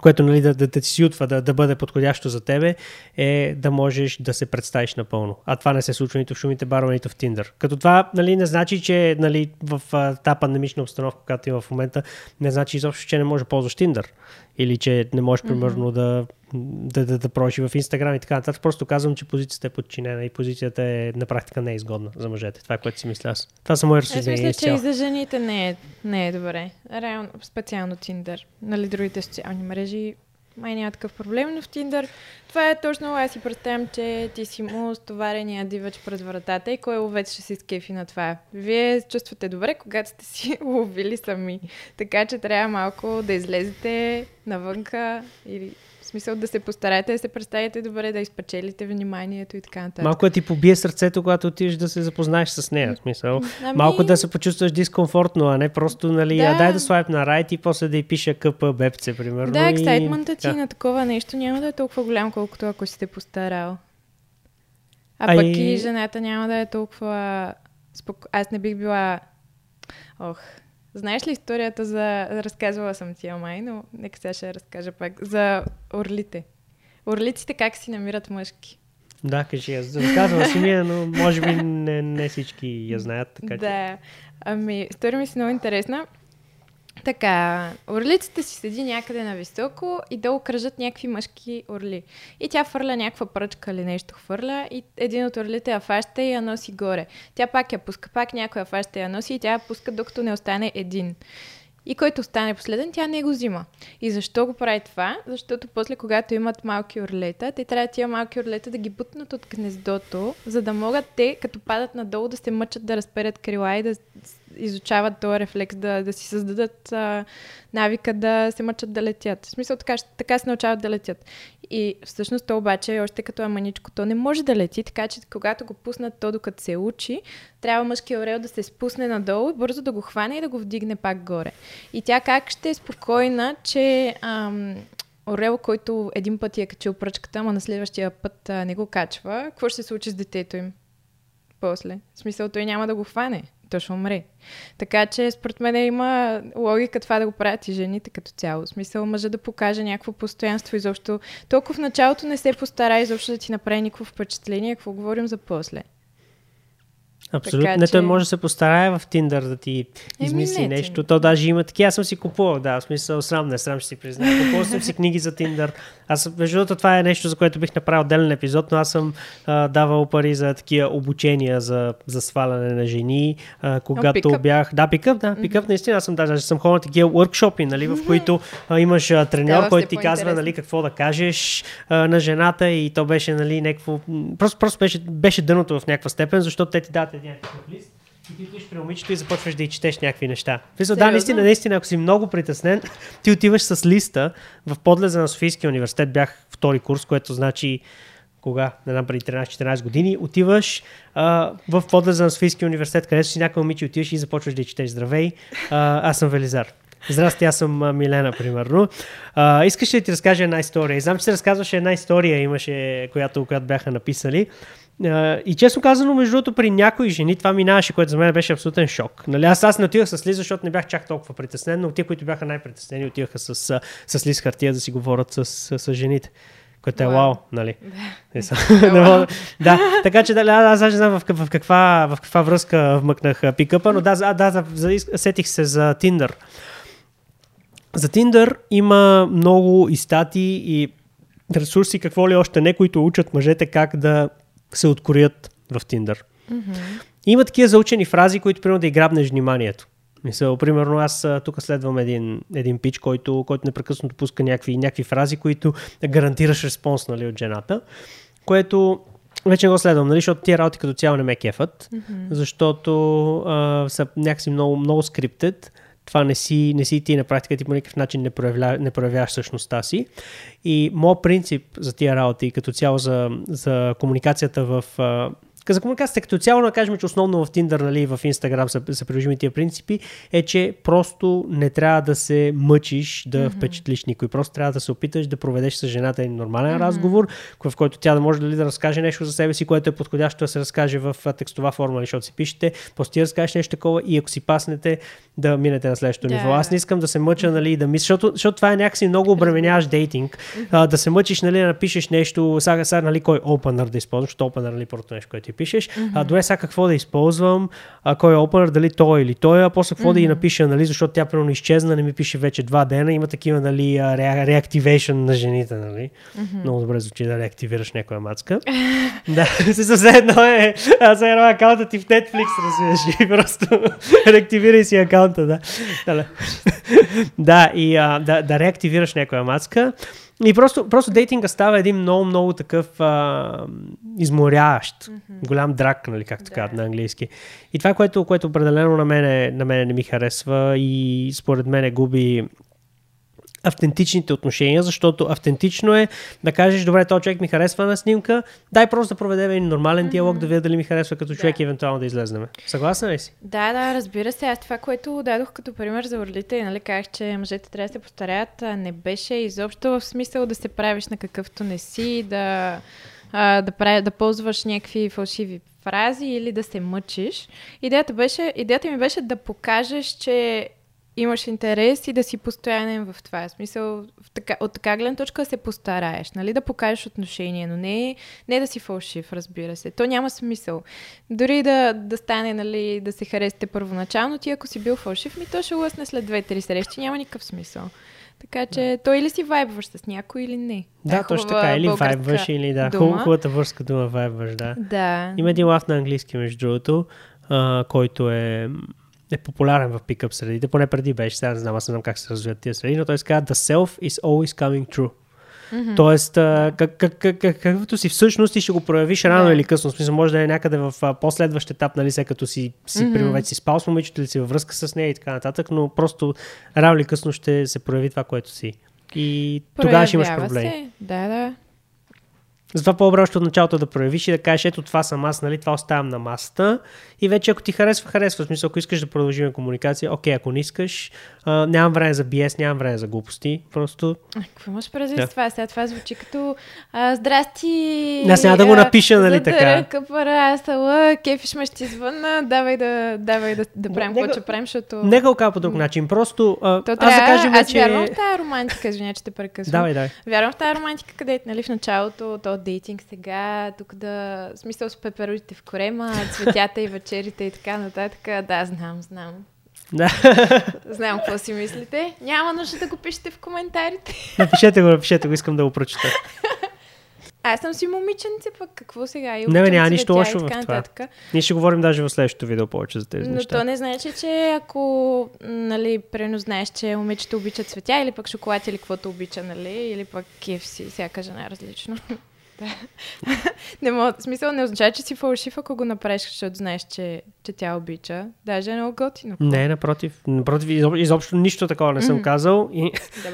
което нали, да, да, ти сютва, да, да бъде подходящо за тебе, е да можеш да се представиш напълно. А това не се случва нито в шумите барове, нито в Тиндър. Като това нали, не значи, че нали, в тази пандемична обстановка, която има в момента, не значи изобщо, че не можеш да ползваш Тиндър. Или че не можеш, примерно, mm-hmm. да, да, да, да прожи в Инстаграм и така нататък. Просто казвам, че позицията е подчинена и позицията е на практика не е изгодна за мъжете. Това е което си мисля аз. Това са мои разсъждения. Аз мисля, че и за жените не е, не е добре. Реално, специално Тиндър. Нали, другите социални мрежи май няма такъв проблем, но в Тиндър това е точно, аз си представям, че ти си му стоварения дивач пред вратата и кой ловец ще се изкефи на това. Вие чувствате добре, когато сте си [laughs] ловили сами. Така че трябва малко да излезете навънка или смисъл да се постараете да се представите добре, да изпечелите вниманието и така нататък. Малко да ти побие сърцето, когато отидеш да се запознаеш с нея. Смисъл. Ами... Малко да се почувстваш дискомфортно, а не просто, нали, да. а дай да слайп на райт и после да й пиша къпа бебце, примерно. Да, ексайтментът ти да. на такова нещо няма да е толкова голям, колкото ако си те постарал. А Ай... пък и жената няма да е толкова... Споко... Аз не бих била... Ох, Знаеш ли историята за... Разказвала съм ти, май, но нека сега ще разкажа пак. За орлите. Орлиците как си намират мъжки? Да, кажи, аз разказвала си ми, но може би не, не всички я знаят. Така, да, ами, история ми си много интересна. Така, орлицата си седи някъде на високо и долу кръжат някакви мъжки орли. И тя фърля някаква пръчка или нещо хвърля и един от орлите я фаща и я носи горе. Тя пак я пуска, пак някой я фаща и я носи и тя я пуска докато не остане един. И който остане последен, тя не го взима. И защо го прави това? Защото после, когато имат малки орлета, те трябва тия малки орлета да ги бутнат от гнездото, за да могат те, като падат надолу, да се мъчат да разперят крила и да изучават този рефлекс, да, да си създадат а, навика да се мъчат да летят. В смисъл така, така се научават да летят. И всъщност то обаче, още като е маничко, то не може да лети, така че когато го пуснат то докато се учи, трябва мъжкият орел да се спусне надолу и бързо да го хване и да го вдигне пак горе. И тя как ще е спокойна, че ам, орел, който един път е качил пръчката, ама на следващия път а, не го качва, какво ще се случи с детето им? После. В смисъл, той няма да го хване то ще умре. Така че, според мен има логика това да го правят и жените като цяло. В смисъл, мъжа да покаже някакво постоянство изобщо. Толкова в началото не се постара изобщо да ти направи никакво впечатление, какво говорим за после. Абсолютно. Така, не, че... той може да се постарае в Тиндър да ти измисли Еми, нещо. То даже има такива. Аз съм си купувал, да, в смисъл срам, не срам ще си призная. Купувал съм си книги за Тиндър. Аз, между другото, това е нещо, за което бих направил отделен епизод, но аз съм а, давал пари за такива обучения за, за сваляне на жени, а, когато О, бях... Да, пикъп, да, пикъп, mm-hmm. наистина. Аз съм даже съм ходил на такива workshopи, нали, в които а, имаш а, треньор, да, който ти казва, нали, какво да кажеш а, на жената и то беше, нали, някакво... Просто, просто беше, беше дъното в някаква степен, защото те ти дадат един лист и ти отиваш при момичето и започваш да й четеш някакви неща. Вижда, да, наистина, наистина, ако си много притеснен, ти отиваш с листа в подлеза на Софийския университет, бях втори курс, което значи кога, не знам, преди 13-14 години, отиваш а, в подлеза на Софийския университет, където си някаква момиче отиваш и започваш да й четеш здравей. А, аз съм Велизар. Здрасти, аз съм Милена, примерно. А, искаш ли да ти разкажа една история? И знам, че се разказваше една история, имаше, която, която бяха написали. И честно казано, между другото, при някои жени това минаваше, което за мен беше абсолютен шок. Нали, аз, аз не отивах с Лиза, защото не бях чак толкова притеснен, но тия, които бяха най-притеснени, отиваха с, с, Лиз хартия да си говорят с, с, с жените. Което е вау, нали? Да. [laughs] [laughs] да, така че да, аз не знам в, в, каква, в каква връзка вмъкнах пикъпа, но да, да, да, сетих се за Тиндър. За Тиндър има много и стати и ресурси, какво ли още не, които учат мъжете как да се откроят в Тиндър. Mm-hmm. Има такива заучени фрази, които примерно да играбнеш вниманието. Мисъл, примерно аз тук следвам един, един пич, който, който непрекъснато пуска някакви, някакви фрази, които гарантираш респонс нали, от жената, което вече не го следвам, нали, защото тия работи като цяло не ме кефат, mm-hmm. защото а, са някакси много, много скриптед това не си, не си ти на практика, ти по никакъв начин не, проявля, не проявяваш същността си. И моят принцип за тия работи, като цяло за, за комуникацията в за комуникацията като цяло, да кажем, че основно в Tinder, нали, в Instagram са, са приложими тия принципи, е, че просто не трябва да се мъчиш да mm-hmm. впечатлиш никой. Просто трябва да се опиташ да проведеш с жената един нормален mm-hmm. разговор, в който тя да може дали да разкаже нещо за себе си, което е подходящо да се разкаже в текстова форма, нали, защото си пишете, просто ти разкажеш нещо такова и ако си паснете, да минете на следващото yeah. ниво. Аз не искам да се мъча, нали, да мисля, защото, защото това е някакси много обременяваш дейтинг, а, да се мъчиш, нали, да напишеш нещо, сега, сега нали, кой opener да използваш, защото opener, нали, първото нещо, което ти пишеш, mm-hmm. а добре сега какво да използвам, а кой е opener, дали той или той, а после какво mm-hmm. да ги напиша, нали, защото тя примерно изчезна, не ми пише вече два дена, има такива, нали, реактивейшн на жените, нали. Mm-hmm. Много добре звучи да реактивираш някоя мацка. [laughs] да, [laughs] се едно е, аз едно акаунта ти в Netflix, разбираш, и [laughs] просто реактивирай си акаунта, да. да, и а, да, да реактивираш някоя мацка. И просто, просто дейтинга става един много, много такъв а, изморяващ, mm-hmm. голям драк, нали, както да. казват на английски. И това, което, което определено на мене, на мене не ми харесва и според мен губи автентичните отношения, защото автентично е да кажеш, добре, този човек ми харесва на снимка, дай просто да проведем един нормален диалог, mm-hmm. да видя дали ми харесва като човек да. и евентуално да излезнем. Съгласна ли си? Да, да, разбира се. Аз това, което дадох като пример за орлите, нали, казах, че мъжете трябва да се постарят, не беше изобщо в смисъл да се правиш на какъвто не си, да, а, да, прави, да ползваш някакви фалшиви фрази или да се мъчиш. Идеята, беше, идеята ми беше да покажеш, че имаш интерес и да си постоянен в това. В смисъл, в така, от така гледна точка да се постараеш, нали? Да покажеш отношение, но не, не да си фалшив, разбира се. То няма смисъл. Дори да, да стане, нали, да се харесате първоначално, ти ако си бил фалшив, ми то ще лъсне след две-три срещи, няма никакъв смисъл. Така че да. то или си вайбваш с някой или не. Да, е точно така. Или вайбваш, или да. Дума. Хубавата върска дума вайбваш, да. Да. Има един лав на английски, между другото, а, който е е популярен в пикъп средите, поне преди беше, сега не знам, аз не знам как се развиват тия среди, но той казва The self is always coming true. Mm-hmm. Тоест, как, как, как, как, каквото си всъщност ти ще го проявиш рано yeah. или късно. В смисъл, може да е някъде в последващ етап, нали, след като си, си mm-hmm. примерно, вече си спал с момичето или си във връзка с нея и така нататък, но просто рано или късно ще се прояви това, което си. И тогава ще имаш проблеми. Се. Да, да. Затова по-добре още от началото да проявиш и да кажеш, ето това съм аз, нали, това оставям на масата. И вече ако ти харесва, харесва. В смисъл, ако искаш да продължим комуникация, окей, ако не искаш, а, нямам време за BS, нямам време за глупости. Просто. А, какво можеш предвид да. това? Сега това звучи като а, здрасти. Аз няма да го напиша, нали така? Капара, сала, кефиш ме ще звънна, давай да, давай да, да правим какво, че правим, защото... Не го по друг начин, просто а, То трябва, аз да кажем, аз че... вярвам в тази романтика, извиня, че те прекъсвам. Давай, давай. Вярвам в тази романтика, където, нали, в началото, то дейтинг сега, тук да, в смисъл с пеперудите в корема, цветята и вечерите и така нататък. Да, знам, знам. Да. Знам какво си мислите. Няма нужда да го пишете в коментарите. Напишете го, напишете го, искам да го прочета. Аз съм си момиченце, пък какво сега? И не, бе, няма нищо лошо в това. Ние ще говорим даже в следващото видео повече за тези Но неща. то не значи, че ако, нали, прено знаеш, че момичето обича цветя или пък шоколад или каквото обича, нали, или пък KFC, всяка жена е различно. Да. [laughs] не мога, смисъл не означава, че си фалшив, ако го направиш, защото знаеш, че, че тя обича. Даже е много готино. Не, напротив. Напротив, изоб, изобщо нищо такова не съм mm-hmm. казал. И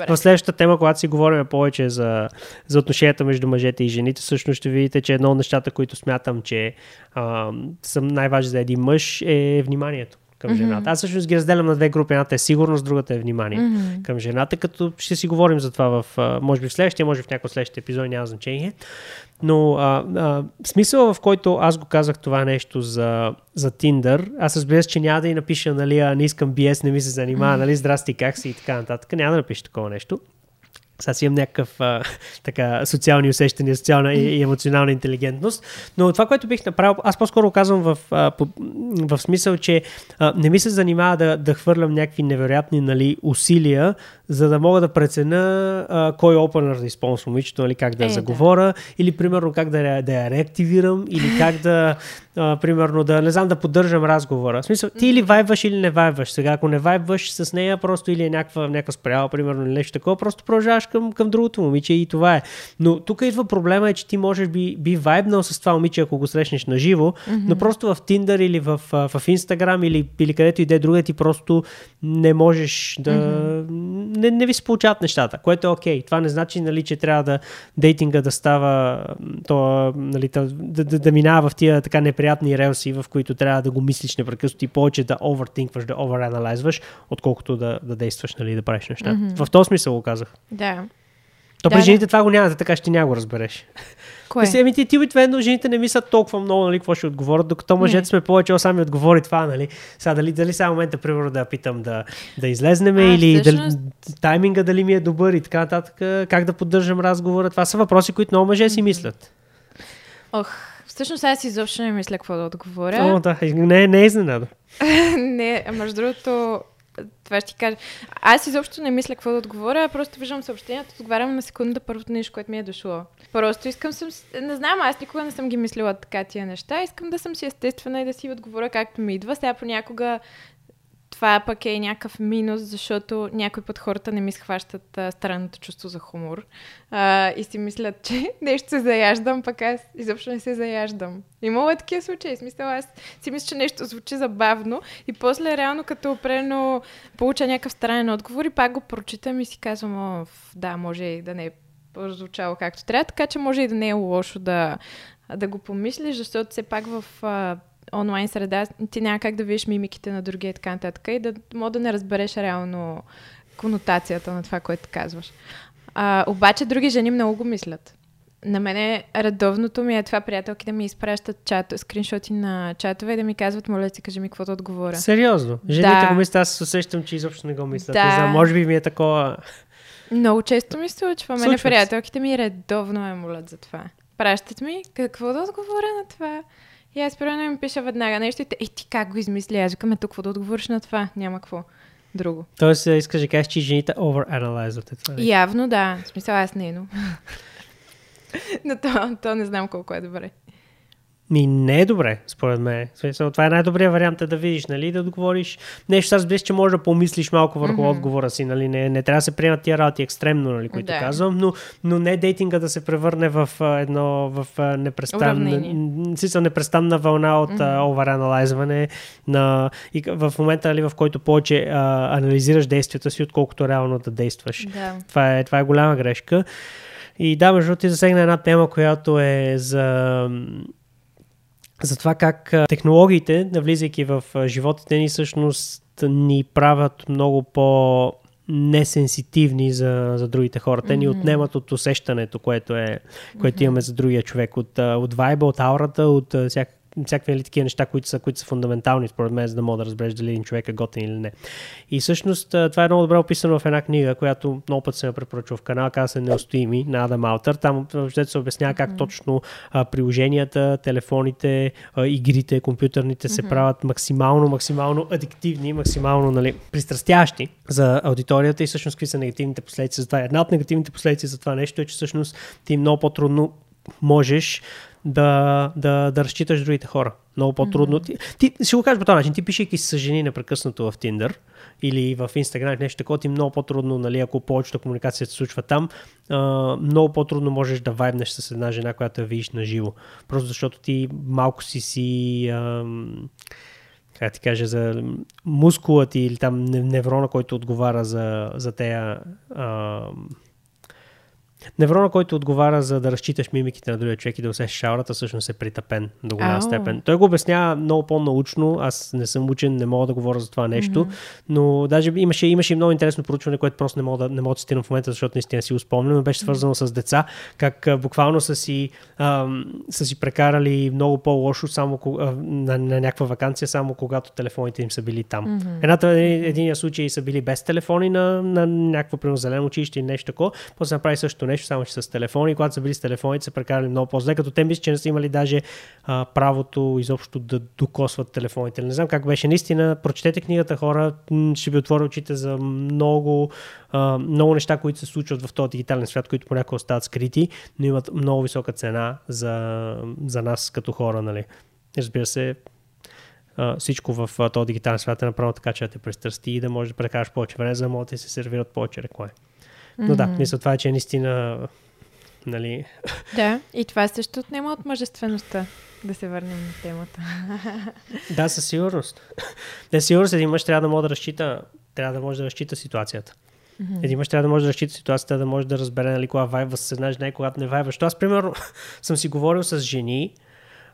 в следващата тема, когато си говорим повече за, за отношенията между мъжете и жените, всъщност ще видите, че едно от нещата, които смятам, че а, са най-важни за един мъж е вниманието към жената. Mm-hmm. Аз всъщност ги разделям на две групи. Едната е сигурност, другата е внимание mm-hmm. към жената, като ще си говорим за това в, може би в следващия, може би в някой следващия епизод, няма значение. Но а, а, смисъл, в който аз го казах това нещо за, за Tinder, аз разбира се, че няма да и напиша, нали, а не искам BS, не ми се занимава, нали, здрасти, как си и така нататък. Няма да напиша такова нещо. Сега си имам някакъв а, [laughs] така, социални усещания, социална и, и емоционална интелигентност. Но това, което бих направил, аз по-скоро казвам в, а, по, в смисъл, че а, не ми се занимава да, да хвърлям някакви невероятни нали, усилия, за да мога да преценя а, кой опенър да използвам момичето, нали, как да е, заговоря, да. или примерно как да, да я реактивирам, или [laughs] как да, а, примерно, да не знам, да поддържам разговора. В смисъл, ти или вайбваш, или не вайбваш. Сега, ако не вайбваш с нея, просто или е някаква, някаква спряла, примерно, или нещо такова, просто продължаваш към, към другото момиче и това е. Но тук идва проблема е, че ти можеш би, би вайбнал с това момиче, ако го срещнеш на живо, mm-hmm. но просто в Tinder или в, в, в Instagram или, или където и да е друга, ти просто не можеш да... Mm-hmm не, не ви се получават нещата, което е окей. Okay. Това не значи, нали, че трябва да дейтинга да става, то, нали, да, да, да, минава в тия така неприятни релси, в които трябва да го мислиш непрекъснато и повече да овертинкваш, да овeraналайзваш, отколкото да, да действаш, нали, да правиш неща. Mm-hmm. В този смисъл го казах. Да. То Да, при да. жените това го няма, така ще няма го разбереш. Кое? Мисля, ами ти, ти обикновено жените не мислят толкова много, нали, какво ще отговорят, докато мъжете сме повече, сами отговори това, нали. Сега дали, дали сега в момента, примерно, да питам да, да излезнем А, или всъщност- дали, тайминга дали ми е добър и така нататък, как да поддържам разговора. Това са въпроси, които много мъже си мислят. Ох, всъщност аз изобщо не мисля какво да отговоря. О, да, не, не е изненада. [laughs] не, между другото, това ще ти кажа. Аз изобщо не мисля какво да отговоря, просто виждам съобщението, отговарям на секунда първото нещо, което ми е дошло. Просто искам съм... Не знам, аз никога не съм ги мислила така тия неща. Искам да съм си естествена и да си отговоря както ми идва. Сега понякога това пък е някакъв минус, защото някой път хората не ми схващат а, странното чувство за хумор а, и си мислят, че [laughs] нещо се заяждам, пък аз изобщо не се заяждам. Имало е такива случаи. Смисъл, аз си мисля, че нещо звучи забавно и после реално като опрено получа някакъв странен отговор и пак го прочитам и си казвам, да, може и да не е прозвучало както трябва, така че може и да не е лошо да, да го помислиш, защото все пак в а, онлайн среда ти няма как да видиш мимиките на другия и така нататък и да мога да не разбереш реално конотацията на това, което казваш. А, обаче други жени много го мислят. На мене редовното ми е това приятелки да ми изпращат чат, скриншоти на чатове и да ми казват, моля ти, кажи ми какво да отговоря. Сериозно. Жените Да. го мислят, аз се усещам, че изобщо не го мислят. Да. Не знам, може би ми е такова... Много често ми се случва. Мене приятелките ми редовно ме молят за това. Пращат ми какво да отговоря на това. И аз примерно им пиша веднага нещо и те, е, ти как го измисли? Аз викам, ето какво да отговориш на това? Няма какво друго. Тоест, е, искаш да кажеш, че жените overanalyzват. Е това? Явно да. В смисъл аз не, но... [laughs] но то, то не знам колко е добре. Ми не е добре, според мен. Смисъл, това е най-добрият вариант е да видиш, нали, да отговориш нещо. Аз се, че можеш да помислиш малко върху Мгм. отговора си, нали, не, не трябва да се приемат тия работи екстремно, нали, които Да. казвам, но, но не дейтинга да се превърне в едно, в непрестанна, смисъл, непрестанна вълна от Мгм. mm овeraналайзване на, и в момента, нали, в който повече а, анализираш действията си, отколкото реално да действаш. Да. Това е, това е голяма грешка. И да, между ти засегна една тема, която е за, за това как технологиите, навлизайки в животите ни, всъщност ни правят много по несенситивни за, за другите хора. Те ни отнемат от усещането, което, е, което имаме за другия човек, от, от вайба, от аурата, от а, всяк, всякакви нали, такива неща, които са, които са фундаментални, според мен, за да мога да разбереш дали един човек е готин или не. И всъщност това е много добре описано в една книга, която много път се ме препоръчва в канала, казва се Неустоими на Адам Алтър. Там въобще се обяснява как точно а, приложенията, телефоните, а, игрите, компютърните се правят максимално, максимално адиктивни, максимално нали, пристрастящи за аудиторията и всъщност какви са негативните последици за това. Една от негативните последици за това нещо е, че всъщност ти много по-трудно можеш да, да, да разчиташ другите хора. Много по-трудно. Ти, ти ще го кажа по този начин. Ти пишейки с жени непрекъснато в Tinder или в Instagram, нещо такова, ти много по-трудно, нали, ако повечето комуникация се случва там, а, много по-трудно можеш да вайбнеш с една жена, която я видиш на живо. Просто защото ти малко си си... Ам, как ти кажа, за мускула ти или там не- неврона, който отговаря за, за тея ам, Неврона, който отговаря за да разчиташ мимиките на другия човек и да усещаш аурата, всъщност е притъпен до голяма Ау. степен. Той го обяснява много по-научно. Аз не съм учен, не мога да говоря за това нещо, но даже имаше, имаше и много интересно проучване, което просто не мога да, не мога да цитирам в момента, защото наистина си го спомням, но беше свързано с деца, как а, буквално са си, ам, са си прекарали много по-лошо само кога- а, на, на някаква вакансия, само когато телефоните им са били там. Едната, единия случай са били без телефони на, на някакво примерно зелено училище или нещо такова, после направи същото нещо, само че с телефони. Когато са били с телефоните, са прекарали много по-зле, като те мислят, че не са имали даже а, правото изобщо да докосват телефоните. Не знам как беше. Наистина, прочетете книгата хора, ще ви отворя очите за много, а, много неща, които се случват в този дигитален свят, които понякога остават скрити, но имат много висока цена за, за нас като хора. Нали. Разбира се, а, всичко в а, този дигитален свят е направено така, че да те престрасти и да можеш да прекараш повече време, за да могат да се сервират повече реклами. Но да, мисля това е, че е наистина нали, Да, и това също отнема от мъжествеността. Да се върнем на темата. [laughs] Да, със сигурност. Да, сигурност един мъж трябва да може да разчита, трябва да може да разчита ситуацията. Mm-hmm. Един мъж трябва да може да разчита ситуацията, да може да разбере нали, кога вайва с една жена и когато не вайва. Защото аз, примерно, [laughs] съм си говорил с жени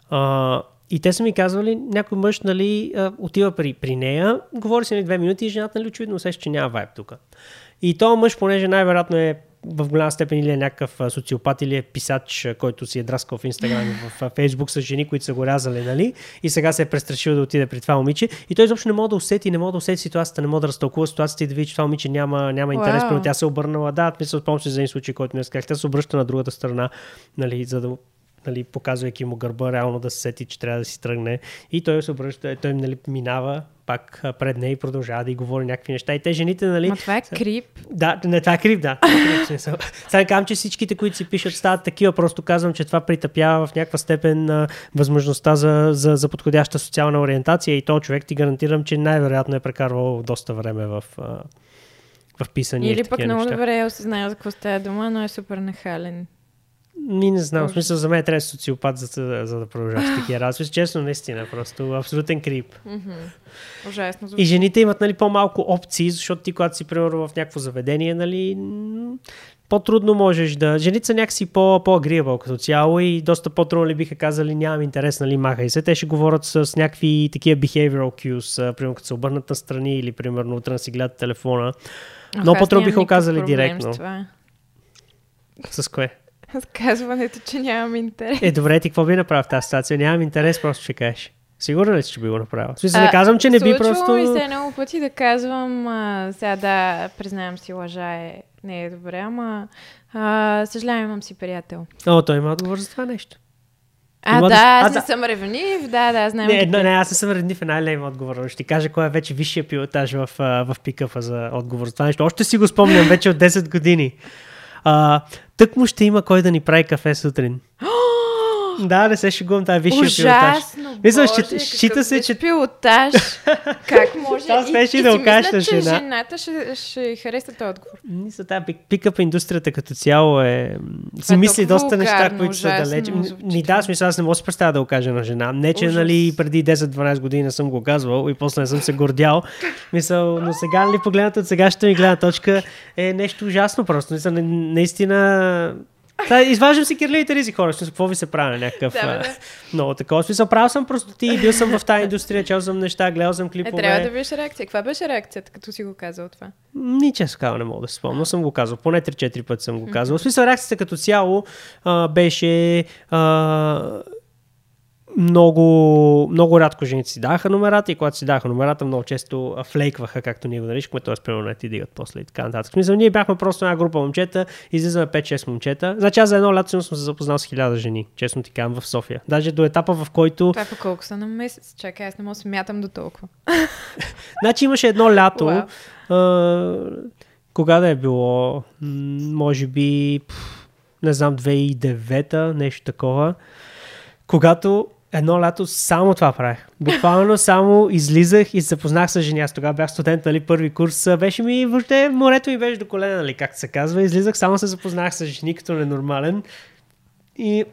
а, и те са ми казвали, някой мъж нали, отива при, при нея, говори си нали, две минути и жената нали, очевидно усеща, че няма вайб тук. И то мъж, понеже най-вероятно е в голяма степен или е някакъв социопат или е писач, който си е драскал в Инстаграм и в Фейсбук с жени, които са го рязали, нали? И сега се е престрашил да отиде при това момиче. И той изобщо не може да усети, не може да усети ситуацията, не може да разтълкува ситуацията и да види, че това момиче няма, няма интерес. Wow. Тя се е обърнала. Да, мисля, спомням се за един случай, който не сказах. Тя се обръща на другата страна, нали, за да нали, показвайки му гърба, реално да се сети, че трябва да си тръгне. И той се обръща, той нали, минава пак пред нея и продължава да й говори някакви неща. И те жените, нали... Ма това е крип. Да, не, това е крип, да. Сега казвам, че всичките, които си пишат, стават такива. Просто казвам, че това притъпява в някаква степен а, възможността за, за, за подходяща социална ориентация и то човек ти гарантирам, че най-вероятно е прекарвал доста време в, а, в писания. Или пък много добре е осъзнал за какво става дума, но е супер нахален. Ми не знам, в смисъл за мен трябва социопат, за, за, за да продължаваш такива разговори. Честно, наистина, просто абсолютен крип. Mm-hmm. Ужасно. И жените имат нали, по-малко опции, защото ти, когато си, примерно, в някакво заведение, нали, по-трудно можеш да... Жените са някакси по, по-агриебъл като цяло и доста по-трудно ли биха казали нямам интерес, нали, махай се. Те ще говорят с някакви такива behavioral cues, примерно като се обърнат на страни или примерно утре си гледат телефона. Но по-трудно биха казали директно. С, с кое? С казването, че нямам интерес. Е, добре, ти какво би направил в тази ситуация? Нямам интерес, просто ще кажеш. Сигурно ли, че би го направил? В смисъл, не казвам, че не би просто... ми се много пъти да казвам, а, сега да, признавам си, лъжа е, не е добре, ама а, съжалявам, имам си приятел. О, той има отговор за това нещо. А, има да, аз не да... съм ревнив, да, да, знам. Не, не, не, аз не съм ревнив, една ли има отговор. Ще ти кажа кой е вече висшия пилотаж в, в пикъпа за отговор за това нещо. Още си го спомням вече от 10 години. А, тък му ще има кой да ни прави кафе сутрин. [gasps] [gasps] Да, не се шегувам, това е висшия пилотаж. Мисля, счита, счита се, че... пилотаж. [laughs] как може? Това беше да окажеш на жена. жената ще, ще хареса този отговор. Мисля, тази пикъп индустрията като цяло е... Си е мисли доста неща, които са далеч. Ни да, смисъл, аз не мога да се представя да го кажа на жена. Не, че нали, преди 10-12 години не съм го казвал и после не съм се гордял. [laughs] Мисъл, но сега, нали, погледнато от сегашната ми гледна точка е нещо ужасно просто. Мисъл, наистина да, изваждам си кирливите ризи хора. Смисъл, какво ви се прави на някакъв... да, да. много такова. Смисъл, правил съм просто ти, бил съм в тази индустрия, чел съм неща, гледал съм клипове. Е, трябва да видиш реакция. Каква беше реакцията, като си го казал това? Ни често казвам, не мога да се спомня, съм го казал. Поне 3-4 пъти съм го казал. В смисъл, реакцията като цяло а, беше... А, много, много рядко жените си даха номерата и когато си даха номерата, много често флейкваха, както ние го наричахме, т.е. примерно не ти дигат после и така нататък. Смисъл, ние бяхме просто една група момчета, излизаме 5-6 момчета. Значи аз за едно лято съм се запознал с хиляда жени, честно ти казвам, в София. Даже до етапа, в който... Това е по колко са на месец? Чакай, аз не мога да смятам до толкова. [laughs] значи имаше едно лято, wow. а, кога да е било, може би, не знам, 2009 нещо такова, когато едно лято само това правех. Буквално само излизах и се запознах с жени. Аз тогава бях студент, нали, първи курс. Беше ми, въобще, морето ми беше до колена, нали, както се казва. Излизах, само се запознах с жени като ненормален. И,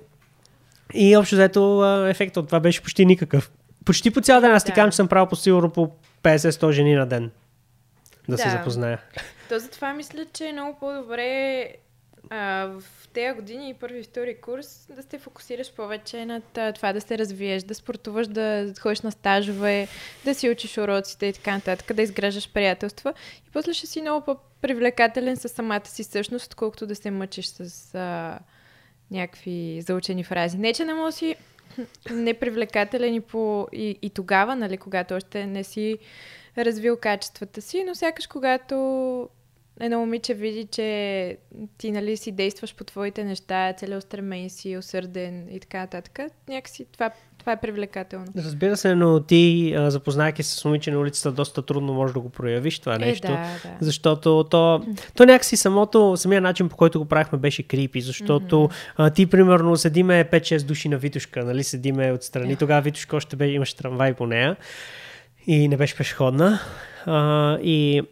и общо взето ефектът от това беше почти никакъв. Почти по цял ден аз ти да. казвам, че съм правил по сигурно по 50-100 жени на ден. Да, да. се запозная. То затова мисля, че е много по-добре а, в тези години и първи и втори курс да се фокусираш повече на това да се развиеш, да спортуваш, да ходиш на стажове, да си учиш уроците и така нататък, да изграждаш приятелства и после ще си много по-привлекателен със самата си същност, отколкото да се мъчиш с а, някакви заучени фрази. Не, че не може си [clears throat] непривлекателен и, по, и, и тогава, нали, когато още не си развил качествата си, но сякаш когато едно момиче види, че ти нали, си действаш по твоите неща, целеустремен си, усърден и така нататък, някакси това, това е привлекателно. Разбира се, но ти, запознайки се с момиче на улицата, доста трудно можеш да го проявиш това нещо. Е, да, да. Защото то, то някакси самото, самия начин по който го правихме беше крипи, защото mm-hmm. а, ти, примерно, седиме 5-6 души на Витушка, нали, седиме отстрани, yeah. тогава Витушка още бе, имаше трамвай по нея и не беше пешеходна. А, и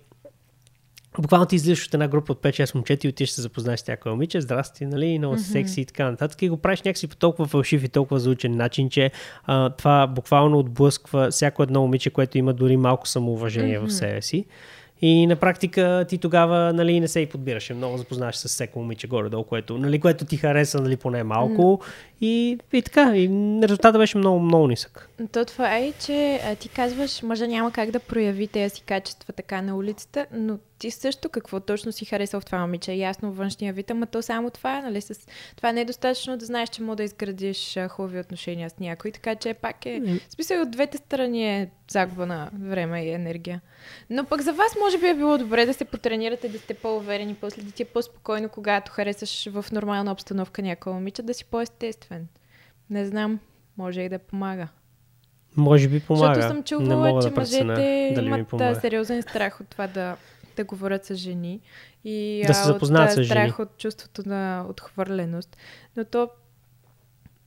буквално ти излизаш от една група от 5-6 момчета и отиш се запознаеш с някоя момиче, здрасти, нали, много mm-hmm. секси и така нататък. И го правиш някакси по толкова фалшив и толкова заучен начин, че а, това буквално отблъсква всяко едно момиче, което има дори малко самоуважение mm-hmm. в себе си. И на практика ти тогава нали, не се и подбираше много, запознаваш с всеко момиче горе-долу, което, нали, което ти хареса нали, поне малко. Mm. И, и така, и резултатът беше много, много нисък. То това е, че а, ти казваш, мъжа няма как да прояви тези си качества така на улицата, но ти също какво точно си харесал в това момиче. Ясно външния вид, ама то само това, нали? С... Това не е достатъчно да знаеш, че мога да изградиш хубави отношения с някой, така че пак е... В смисъл от двете страни е загуба на време и енергия. Но пък за вас може би е било добре да се потренирате, да сте по-уверени, после да ти е по-спокойно, когато харесаш в нормална обстановка някоя момиче, да си по-естествен. Не знам, може и да помага. Може би помага. Защото съм чувала, че да мъжете имат сериозен страх от това да да говорят с жени и да се запознаят от, с жени. страх от чувството на отхвърленост. Но то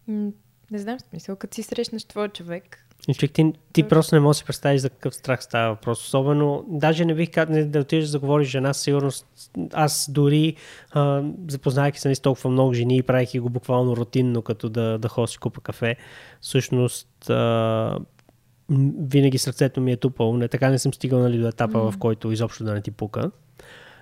не знам смисъл, като си срещнеш твой човек, човек, ти, ти просто не можеш да си представиш за какъв страх става въпрос. Особено, даже не бих казал да отидеш да заговориш жена, сигурност аз дори а, запознавайки се с толкова много жени и правейки го буквално рутинно, като да, да ходя си купа кафе, всъщност а, винаги сърцето ми е тупало. Не, така не съм стигал нали, до етапа, mm. в който изобщо да не ти пука.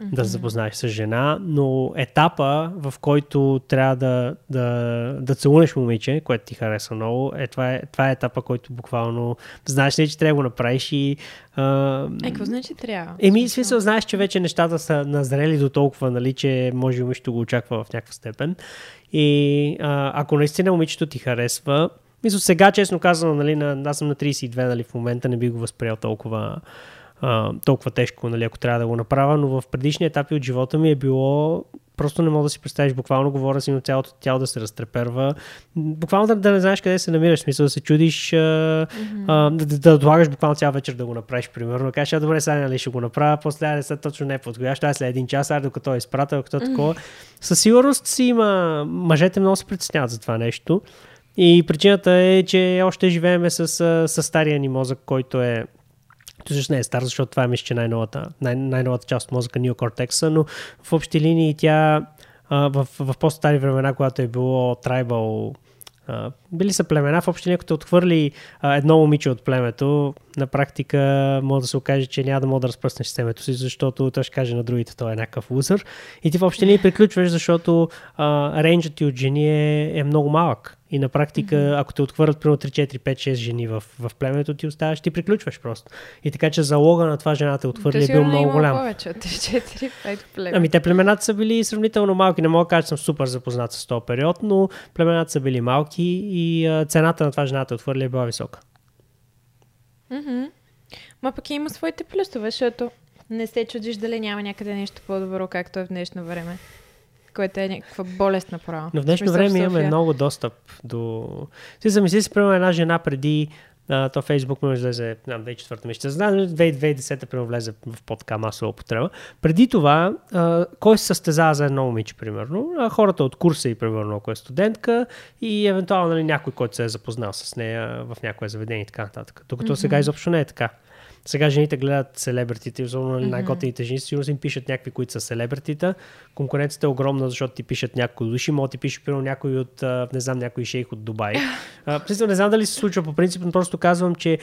Mm-hmm. Да се запознаеш с жена, но етапа, в който трябва да, да, да целунеш момиче, което ти хареса много, е, това, е, това е етапа, който буквално знаеш ли, че трябва да го направиш и... А... Е, какво значи трябва? Еми, смисъл, знаеш, че вече нещата са назрели до толкова, нали, че може момичето го очаква в някаква степен. И а, ако наистина момичето ти харесва, мисля, сега, честно казано, нали, на, аз съм на 32, нали, в момента не би го възприел толкова, а, толкова тежко, нали, ако трябва да го направя, но в предишни етапи от живота ми е било просто не мога да си представиш, буквално говоря си, но цялото тяло да се разтреперва. Буквално да, да не знаеш къде се намираш, смисъл да се чудиш, а, mm-hmm. а, да, да, да отлагаш буквално цял вечер да го направиш, примерно. Кажеш, добре, сега нали ще го направя, после не са точно не е подходящо, аз след един час, ай докато е изпратил, докато mm-hmm. такова. Със сигурност си има, мъжете много се притесняват за това нещо. И причината е, че още живееме с, с стария ни мозък, който е Тоест не е стар, защото това е мисля, че най-новата, най- най-новата част от мозъка Neocortex, но в общи линии тя в, в по-стари времена, когато е било tribal Uh, били са племена, в общи като отхвърли едно момиче от племето, на практика може да се окаже, че няма да мога да разпръснеш семето си, защото той ще каже на другите, той е някакъв лузър. И ти в общи линии приключваш, защото рейнджът ти от жени е, е много малък. И на практика, mm-hmm. ако те отхвърлят примерно 3, 4, 5, 6 жени в, в племето, ти оставаш, ти приключваш просто. И така, че залога на това жената отхвърли е бил много голям. повече от 3, 4, 5 племена. Ами те племената са били сравнително малки. Не мога да кажа, че съм супер запознат с този период, но племената са били малки и а, цената на това жената отхвърли е била висока. Mm-hmm. Ма пък има своите плюсове, защото не се чудиш дали няма някъде нещо по-добро, както е в днешно време което е някаква болестна права. Но в днешно време имаме много достъп до... Си замисли си, примерно една жена преди Uh, то Фейсбук му излезе, знам, 2004 месеца, знам, 2010 примерно влезе в подка масова употреба. Преди това, uh, кой се състезава за едно момиче, примерно? Uh, хората от курса и, примерно, ако е студентка и евентуално нали, някой, който се е запознал с нея в някое заведение и така нататък. Докато mm-hmm. сега изобщо не е така. Сега жените гледат селебритите, особено mm-hmm. най-готените жени, сигурно им пишат някакви, които са селебритита. Конкуренцията е огромна, защото ти пишат някои души, може ти пише примерно някой от, не знам, някой шейх от Дубай. [laughs] Uh, не знам дали се случва по принцип, но просто казвам, че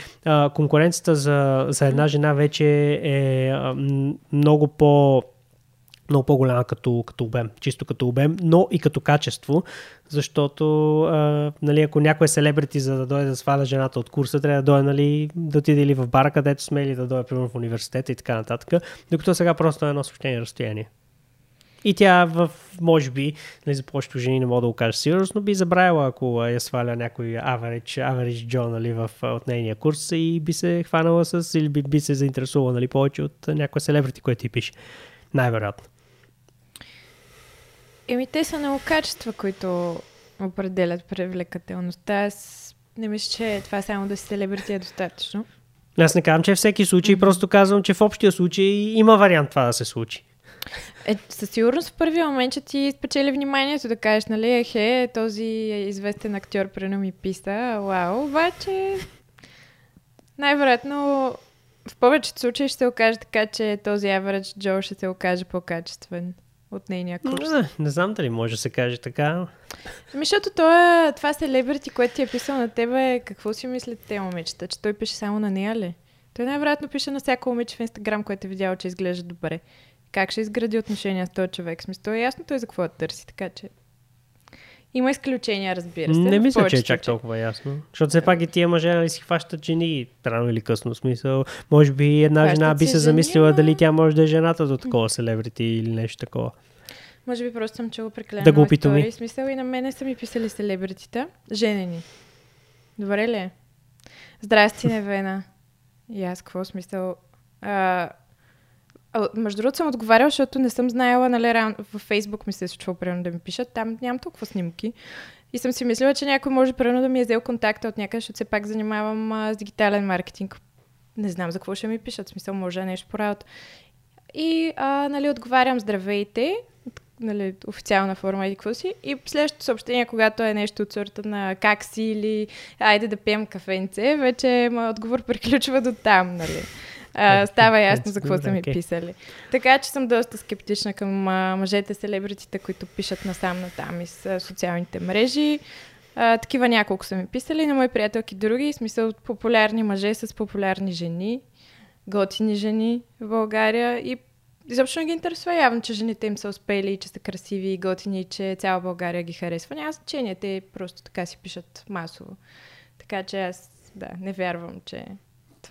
конкуренцията за, за една жена вече е много по много по-голяма като, като обем, чисто като обем, но и като качество, защото а, нали, ако някой е селебрити за да дойде да сваля жената от курса, трябва да дойде нали, да отиде или в бара, където сме, или да дойде примерно в университета и така нататък, докато сега просто е едно съобщение разстояние. И тя в, може би, нали, за повечето жени не мога да го кажа сигурност, но би забравила, ако я сваля някой average, average Joe нали, в, от нейния курс и би се хванала с, или би, би се заинтересувала нали, повече от някоя селебрити, който ти пише. Най-вероятно. Еми, те са много качества, които определят привлекателността. Аз не мисля, че това само да си селебрити е достатъчно. Аз не казвам, че е всеки случай, mm-hmm. просто казвам, че в общия случай има вариант това да се случи. Е, със сигурност в първия момент, че ти спечели вниманието да кажеш, нали, ехе, този известен актьор прено ми писа, вау, обаче най-вероятно в повечето случаи ще се окаже така, че този average Joe ще се окаже по-качествен от нейния курс. Не, не знам дали може да се каже така. Ами, защото това, е, това селебрити, което ти е писал на тебе, какво си мислят те момичета? Че той пише само на нея ли? Той най-вероятно пише на всяко момиче в Инстаграм, което е видял, че изглежда добре. Как ще изгради отношения с този човек? Смисъл, е ясно той за какво да търси, така че... Има изключения, разбира се. Не мисля, че е чак толкова ясно. Защото все пак и тия мъже нали, си хващат жени рано или късно. Смисъл, може би една Хващат жена би се жени, замислила ама- дали тя може да е жената до такова селебрити или нещо такова. Може би просто съм чула прекалено Да го истории. Смисъл и на мене са ми писали селебритита. Женени. Добре ли е? Здрасти, [laughs] Невена. И аз какво смисъл? А, а, между другото съм отговаряла, защото не съм знаела, нали, ран... във Фейсбук ми се е случвало примерно да ми пишат, там нямам толкова снимки. И съм си мислила, че някой може примерно да ми е взел контакта от някъде, защото все пак занимавам а, с дигитален маркетинг. Не знам за какво ще ми пишат, в смисъл може е нещо по работа. И, а, нали, отговарям здравейте, нали, официална форма или какво си. И следващото съобщение, когато е нещо от сорта на как си или айде да пием кафенце, вече моят отговор приключва до там, нали. А, става ясно за какво са ми писали. Така че съм доста скептична към а, мъжете селебритите, които пишат насам натам из а, социалните мрежи. А, такива няколко са ми писали на мои приятелки други, в смисъл популярни мъже с популярни жени, готини жени в България и изобщо не ги интересува явно, че жените им са успели, че са красиви и готини, и че цяла България ги харесва. Няма значение, те просто така си пишат масово. Така че аз, да, не вярвам, че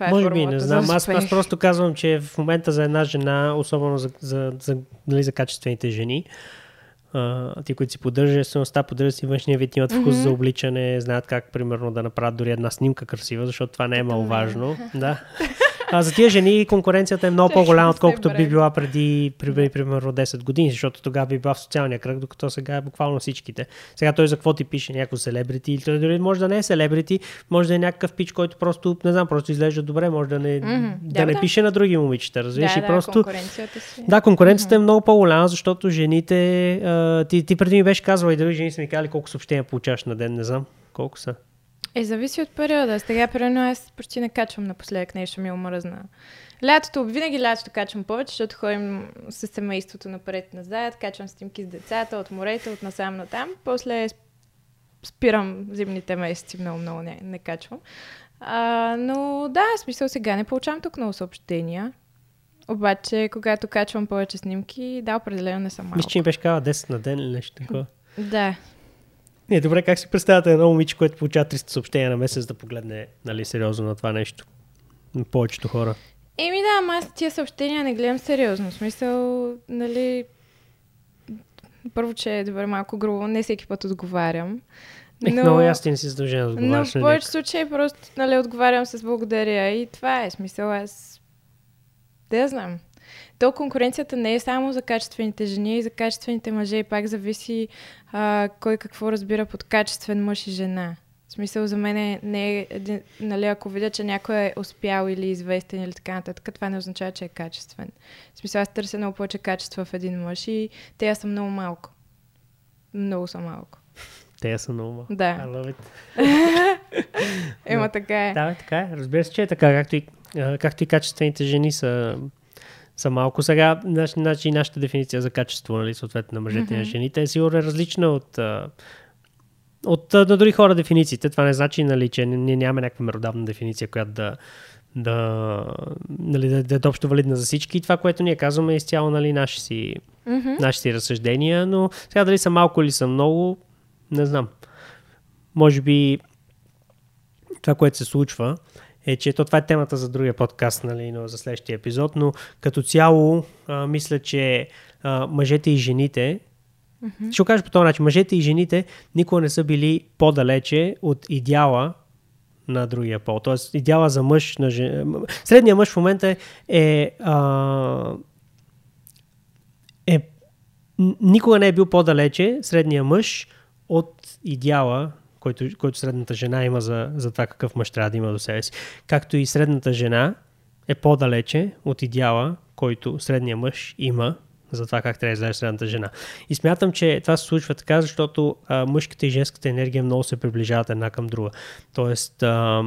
това е Може би, не знам. Аз, аз просто казвам, че в момента за една жена, особено за, за, за, нали, за качествените жени, а, ти, които си поддържат естествеността, поддържат си външния вид, имат вкус Мгм. за обличане, знаят как, примерно, да направят дори една снимка красива, защото това не е мен. маловажно. [laughs] Да. А за тия жени конкуренцията е много по-голяма, отколкото би била преди, примерно 10 години, защото тогава би била в социалния кръг, докато сега е буквално всичките. Сега той за какво ти пише някакво селебрити, или дори може да не е селебрити, може да е някакъв пич, който просто, не знам, просто изглежда добре, може да не, Мгм. да, Да, не да. пише на други момичета, разбираш? да, и да, просто... конкуренцията си. Да, конкуренцията е много по-голяма, защото жените... А, ти, ти преди ми беше казвала и други жени са ми казали колко съобщения получаваш на ден, не знам колко са. Е, зависи от периода. Сега, примерно, аз почти не качвам напоследък нещо ми омръзна. Лятото, винаги лятото качвам повече, защото ходим с семейството напред-назад, качвам снимки с децата, от морето, от насам натам. После сп- спирам зимните месеци, много-много не, не качвам. А, но да, смисъл сега не получавам тук много съобщения. Обаче, когато качвам повече снимки, да, определено не съм малко. Мисля, че ми беше казала 10 на ден или нещо такова. Да. Не, добре, как си представяте едно момиче, което получава 300 съобщения на месец да погледне нали, сериозно на това нещо? На Повечето хора. Еми да, ама аз тия съобщения не гледам сериозно. В смисъл, нали... Първо, че е добре малко грубо, не всеки път отговарям. Ех, Но, много ясно не си задължен да но отговаряш в на повече случаи просто нали, отговарям с благодаря и това е смисъл. Аз да я знам. То конкуренцията не е само за качествените жени, и за качествените мъже и пак зависи а, кой какво разбира под качествен мъж и жена. В смисъл за мен е, не е, нали, ако видя, че някой е успял или известен или така нататък, това не означава, че е качествен. В смисъл аз търся много повече качества в един мъж и те са много малко. Много са малко. Те са много. малко. Да. I love it. [laughs] Ема така е. Да, така е. Разбира се, че е така, както и, както и качествените жени са, са малко. Сега, значи, нашата дефиниция за качество, нали, съответно на мъжете и на жените, е сигурно е различна от, от на други хора дефинициите. Това не значи, нали, че ние нямаме някаква меродавна дефиниция, която да, да, нали, да, да е общо валидна за всички. И това, което ние казваме, е изцяло нали, наши, си, Мгм. наши си разсъждения, но сега дали са малко или са много, не знам. Може би това, което се случва, е, че то това е темата за другия подкаст, нали, но за следващия епизод, но като цяло а, мисля, че а, мъжете и жените, Мгм. ще го кажа по този начин, мъжете и жените никога не са били по-далече от идеала на другия пол. Тоест, идеала за мъж на жен... Средният мъж в момента е, е, а, е никога не е бил по-далече средния мъж от идеала, който, който средната жена има за, за това какъв мъж трябва да има до себе си. Както и средната жена е по-далече от идеала, който средния мъж има за това как трябва да изглежда средната жена. И смятам, че това се случва така, защото а, мъжката и женската енергия много се приближават една към друга. Тоест, а,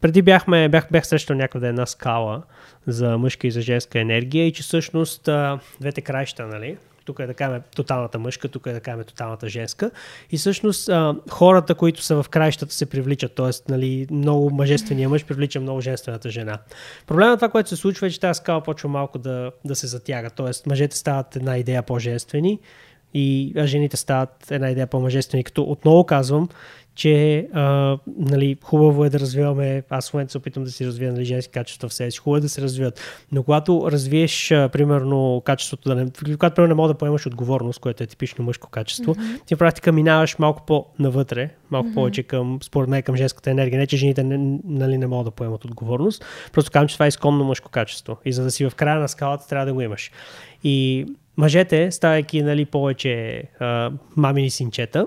преди бяхме, бях, бях срещал някъде една скала за мъжка и за женска енергия и че всъщност а, двете краища, нали, тук е да кажем тоталната мъжка, тук е да кажем тоталната женска. И всъщност хората, които са в краищата, се привличат. Тоест, нали, много мъжествения мъж привлича много женствената жена. Проблемът това, което се случва е, че тази скала почва малко да, да се затяга. Тоест, мъжете стават една идея по-женствени и жените стават една идея по-мъжествени. Като отново казвам, че а, нали, хубаво е да развиваме, аз в момента се опитвам да си развия нали, женски качества в себе си, хубаво е да се развиват, но когато развиеш, а, примерно, качеството, да не, когато примерно не мога да поемаш отговорност, което е типично мъжко качество, mm-hmm. ти на практика минаваш малко по-навътре, малко mm-hmm. повече към, според мен, към женската енергия. Не, че жените не, нали, не могат да поемат отговорност, просто казвам, че това е изконно мъжко качество и за да си в края на скалата трябва да го имаш. И мъжете, ставайки нали, повече а, мамини синчета,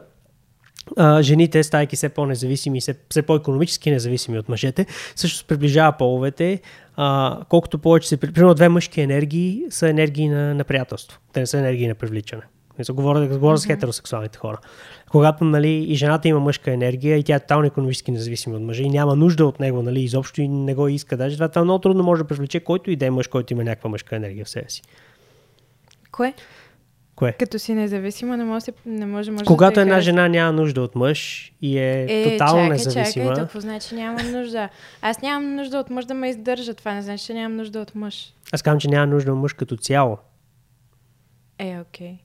а, жените, стайки все по-независими, все, все по-економически независими от мъжете, също приближава половете, а, колкото повече се... Примерно две мъжки енергии са енергии на, на приятелство. Те не са енергии на привличане. Не говоря, говоря mm-hmm. с хетеросексуалните хора. Когато нали, и жената има мъжка енергия и тя е тотално економически независима от мъжа и няма нужда от него, нали, изобщо и не го иска. Даже това, това много трудно може да привлече който и да е мъж, който има някаква мъжка енергия в себе си. Кое? Кое? Като си независима, не може, не може, може Когато да една жена няма нужда от мъж и е, е тотално чакай, независима. Чакай, какво значи нямам нужда? Аз нямам нужда от мъж да ме издържа. Това не значи, че нямам нужда от мъж. Аз казвам, че няма нужда от мъж като цяло. Е, окей. Okay.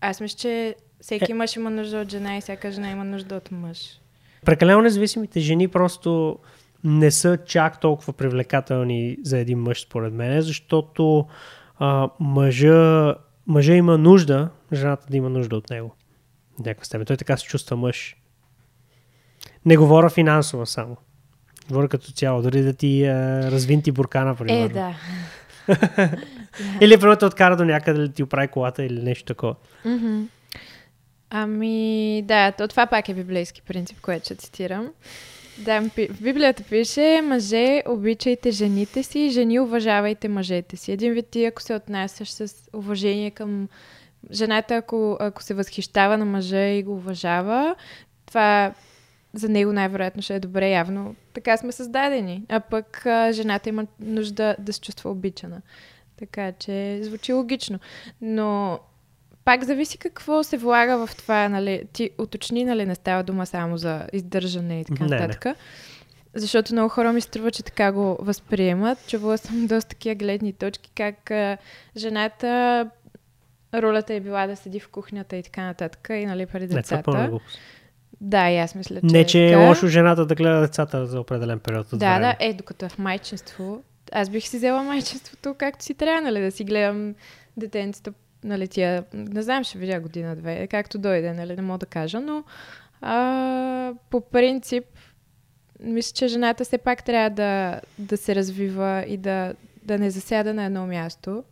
Аз мисля, че всеки е... мъж има нужда от жена и всяка жена има нужда от мъж. Прекалено независимите жени просто не са чак толкова привлекателни за един мъж, според мен, защото а, мъжа мъжа има нужда, жената да има нужда от него. В някаква степен. Той така се чувства мъж. Не говоря финансово само. Говоря като цяло. Дори да ти е, развинти буркана, примерно. Е, да. [laughs] или примерно те откара до някъде да ти оправи колата или нещо такова. Mm-hmm. Ами, да, то това пак е библейски принцип, което ще цитирам. Да, в Библията пише, мъже, обичайте жените си, жени, уважавайте мъжете си. Един вид ти, ако се отнасяш с уважение към жената, ако, ако се възхищава на мъжа и го уважава, това за него най-вероятно ще е добре, явно. Така сме създадени. А пък а, жената има нужда да се чувства обичана. Така че звучи логично. Но пак зависи какво се влага в това, нали, ти уточни, нали, не става дума само за издържане и така нататък. Защото много хора ми струва, че така го възприемат. Чувала съм доста такива гледни точки, как а, жената ролята е била да седи в кухнята и така нататък, и нали, преди децата. Не, това да, и аз мисля, че Не, че е, е лошо жената да гледа децата за определен период от Да, време. да, е, докато е в майчинство, аз бих си взела майчинството както си трябва, нали, да си гледам детенцето нали, тия, не знам, ще видя година-две, както дойде, нали, не мога да кажа, но а, по принцип, мисля, че жената все пак трябва да, да се развива и да, да не засяда на едно място.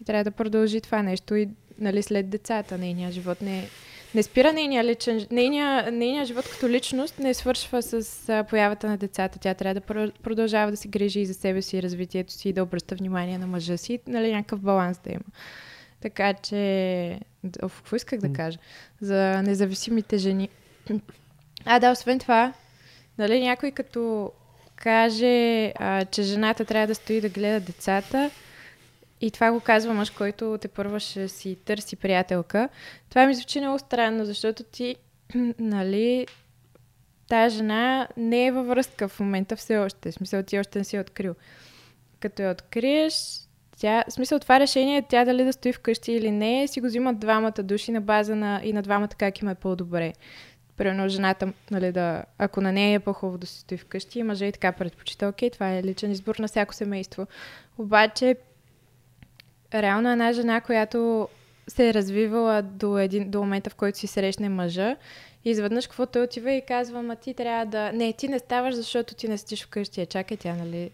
И трябва да продължи това нещо и нали, след децата. Нейния живот не, не спира нейния личен... Нейния, нейния живот като личност не свършва с а, появата на децата. Тя трябва да продължава да се грижи и за себе си, и развитието си, и да обръща внимание на мъжа си. Нали, някакъв баланс да има. Така че... Оф, какво исках да кажа? За независимите жени. А, да, освен това, нали, някой като каже, а, че жената трябва да стои да гледа децата, и това го казва мъж, който те първа ще си търси приятелка. Това ми звучи много странно, защото ти, [clears throat] нали, тая жена не е във връзка в момента все още. В смисъл, ти още не си открил. Като я откриеш, тя, в смисъл това решение, тя дали да стои вкъщи или не, си го взимат двамата души на база на, и на двамата как им е по-добре. Примерно жената, нали, да, ако на нея е по-хубаво да си стои вкъщи, мъже и така предпочита, окей, това е личен избор на всяко семейство. Обаче, реално една жена, която се е развивала до, един, до момента, в който си срещне мъжа, и изведнъж какво той отива и казва, ма ти трябва да... Не, ти не ставаш, защото ти не стиш вкъщи. Е, чакай, тя, нали,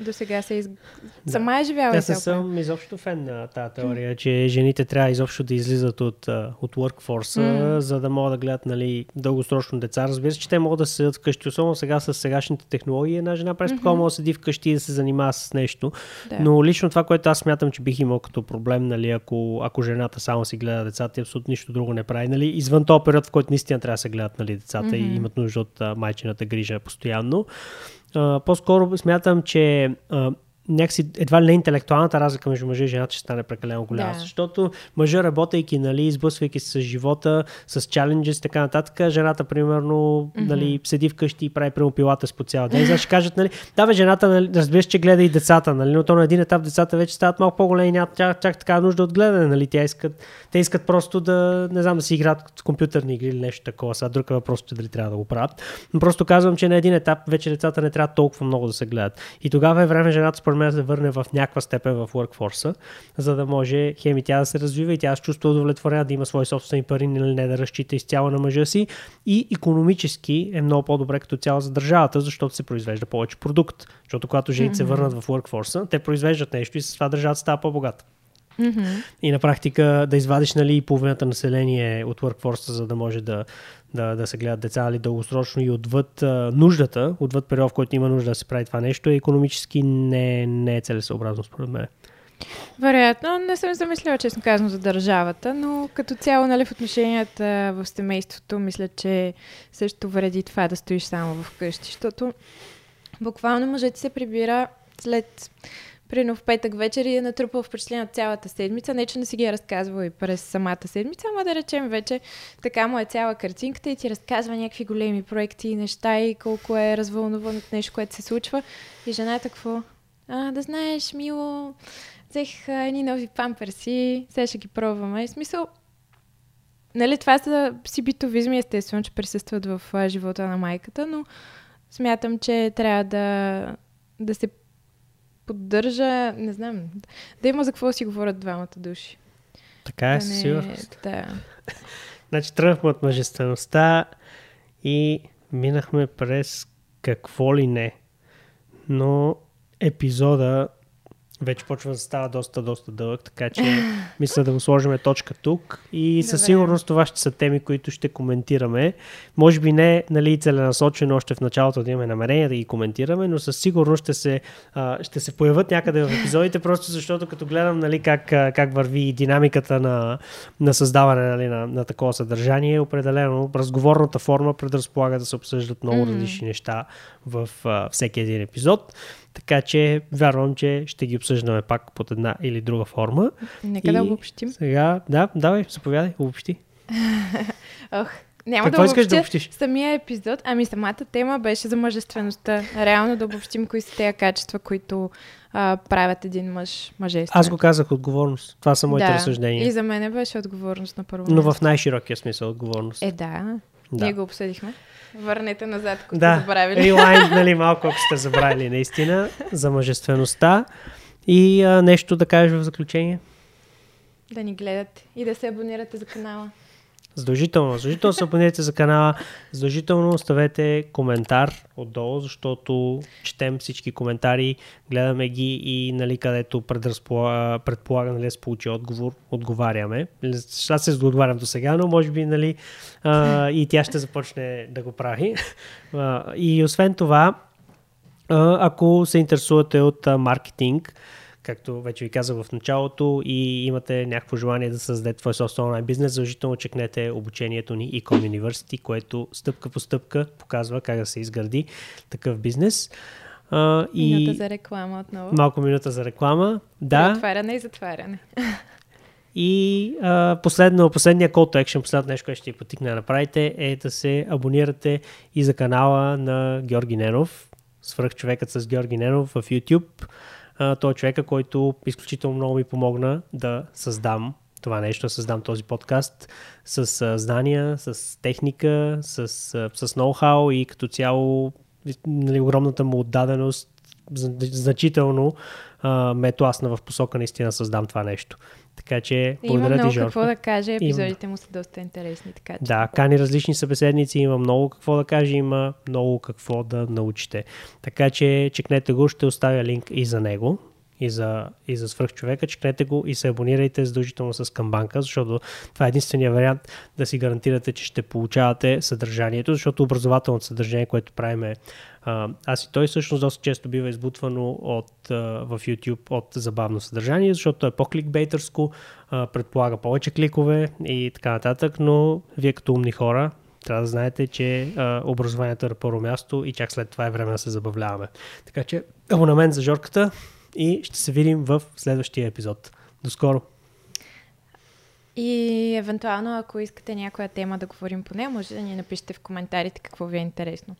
до сега се из... да. Сама е живяла. Аз не съм изобщо фен на тази теория, mm. че жените трябва изобщо да излизат от, от workforce, mm. за да могат да гледат нали, дългосрочно деца. Разбира се, че те могат да седят вкъщи, особено сега с сегашните технологии. Една жена през mm-hmm. може да седи вкъщи и да се занимава с нещо. Да. Но лично това, което аз смятам, че бих имал като проблем, нали, ако, ако жената само си гледа децата и абсолютно нищо друго не прави. Нали, извън този период, в който наистина трябва да се гледат нали, децата mm-hmm. и имат нужда от майчината грижа постоянно. По-скоро смятам, че някакси едва ли не интелектуалната разлика между мъжа и жената ще стане прекалено голяма. Да. Защото мъжа, работейки, нали, избъсвайки се с живота, с чаленджес и така нататък, жената, примерно, нали, седи вкъщи и прави прямо пилата с по цял ден. Значи кажат, нали, да, бе, жената, нали, разбираш, че гледа и децата, нали, но то на един етап децата вече стават малко по-големи нямат чак, чак така нужда от гледане, нали, тя искат, те искат просто да, не знам, да си играят с компютърни игри или нещо такова. Сега друг е въпрос, че дали трябва да го правят. Но просто казвам, че на един етап вече децата не трябва толкова много да се гледат. И тогава е време жената, според мен, да се върне в някаква степен в workforce, за да може хеми тя да се развива и тя да се чувства удовлетворена да има свои собствени пари, или не да разчита изцяло на мъжа си. И економически е много по-добре като цяло за държавата, защото се произвежда повече продукт. Защото когато жените се върнат в workforce, те произвеждат нещо и с това държавата става по-богата. Мгм. И на практика да извадиш нали, половината население от workforce, за да може да, да, да се гледат деца или дългосрочно и отвъд а, нуждата, отвъд период, в който има нужда да се прави това нещо, економически не, не е целесообразно според мен. Вероятно, не съм замислила, честно казано, за държавата, но като цяло, нали, в отношенията в семейството, мисля, че също вреди това да стоиш само вкъщи, защото буквално мъжът се прибира след Прино в петък вечер и е натрупал впечатление от цялата седмица. Не, че не си ги е разказвал и през самата седмица, ама да речем вече така му е цяла картинката и ти разказва някакви големи проекти и неща и колко е развълнуван от нещо, което се случва. И жената какво? А, да знаеш, мило, взех едни нови памперси, сега ще ги пробваме. И смисъл, нали, това са си битовизми, естествено, че присъстват в а, живота на майката, но смятам, че трябва да, да се поддържа, не знам, да има за какво да си говорят двамата души. Така е, да със сигурност. Да. [laughs] Значи тръгнахме от мъжествеността и минахме през какво ли не. Но епизода вече почва да става доста, доста дълъг, така че [laughs] мисля да го сложим точка тук и със Добре. сигурност това ще са теми, които ще коментираме. Може би не нали, целенасочено още в началото да имаме намерение да ги коментираме, но със сигурност ще се, а, ще се появят някъде в епизодите, просто защото като гледам нали, как, как върви динамиката на, на създаване нали, на, на такова съдържание, определено разговорната форма предразполага да се обсъждат много Мгм. различни неща в а, всеки един епизод. Така че вярвам, че ще ги обсъждаме пак под една или друга форма. Нека да И обобщим. Сега, да, давай, заповядай, обобщи. [laughs] Ох, няма Какво да искаш да обобщиш? самия епизод. Ами самата тема беше за мъжествеността. Реално да обобщим кои са тези качества, които а, правят един мъж мъжествен. Аз го казах отговорност. Това са моите да. разсъждения. И за мен беше отговорност на първо Но в най-широкия смисъл отговорност. Е, да. Да. Ние го обсъдихме. Върнете назад, ако сте да, забравили. релайн, нали, [laughs] малко ако сте забравили наистина за мъжествеността. И а, нещо да кажеш в заключение? Да ни гледате и да се абонирате за канала. Задължително. Задължително се абонирайте за канала. Задължително оставете коментар отдолу, защото четем всички коментари, гледаме ги и нали, където предразполага, предполага нали, се получи отговор, отговаряме. Аз се отговарям до сега, но може би нали, а, и тя ще започне да го прави. А, и освен това, ако се интересувате от маркетинг, както вече ви казах в началото и имате някакво желание да създадете твой собствен онлайн бизнес, задължително чекнете обучението ни Ecom University, което стъпка по стъпка показва как да се изгради такъв бизнес. А, Минута и за реклама отново. малко минута за реклама. Да, Отваряне и затваряне. [laughs] и а, последно, последния call to action, последното нещо, което ще ви потикне да направите е да се абонирате и за канала на Георги Ненов, свръхчовекът с Георги Ненов в YouTube. Той е човека, който изключително много ми помогна да създам това нещо, да създам този подкаст с а, знания, с техника, с, а, с ноу-хау и като цяло нали, огромната му отдаденост значително а, ме тласна в посока наистина да създам това нещо. Така че, Има благодаря ти, много Жорко. какво да каже. Епизодите му са доста интересни. Така че. Да, кани различни събеседници, има много какво да каже, има много какво да научите. Така че чекнете го, ще оставя линк и за него, и за, и за свръхчовека, чекнете го и се абонирайте задължително с камбанка, защото това е единствения вариант да си гарантирате, че ще получавате съдържанието, защото образователното съдържание, което правиме а, аз и той всъщност доста често бива избутвано от, в YouTube от забавно съдържание, защото е по-кликбейтърско, предполага повече кликове и така нататък, но вие като умни хора трябва да знаете, че а, образованието е на първо място и чак след това е време да се забавляваме. Така че абонамент за Жорката и ще се видим в следващия епизод. До скоро! И евентуално, ако искате някоя тема да говорим по нея, може да ни напишете в коментарите какво ви е интересно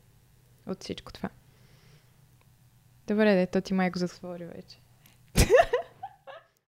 от всичко това. Добре, да, то ти май го затвори вече. [laughs]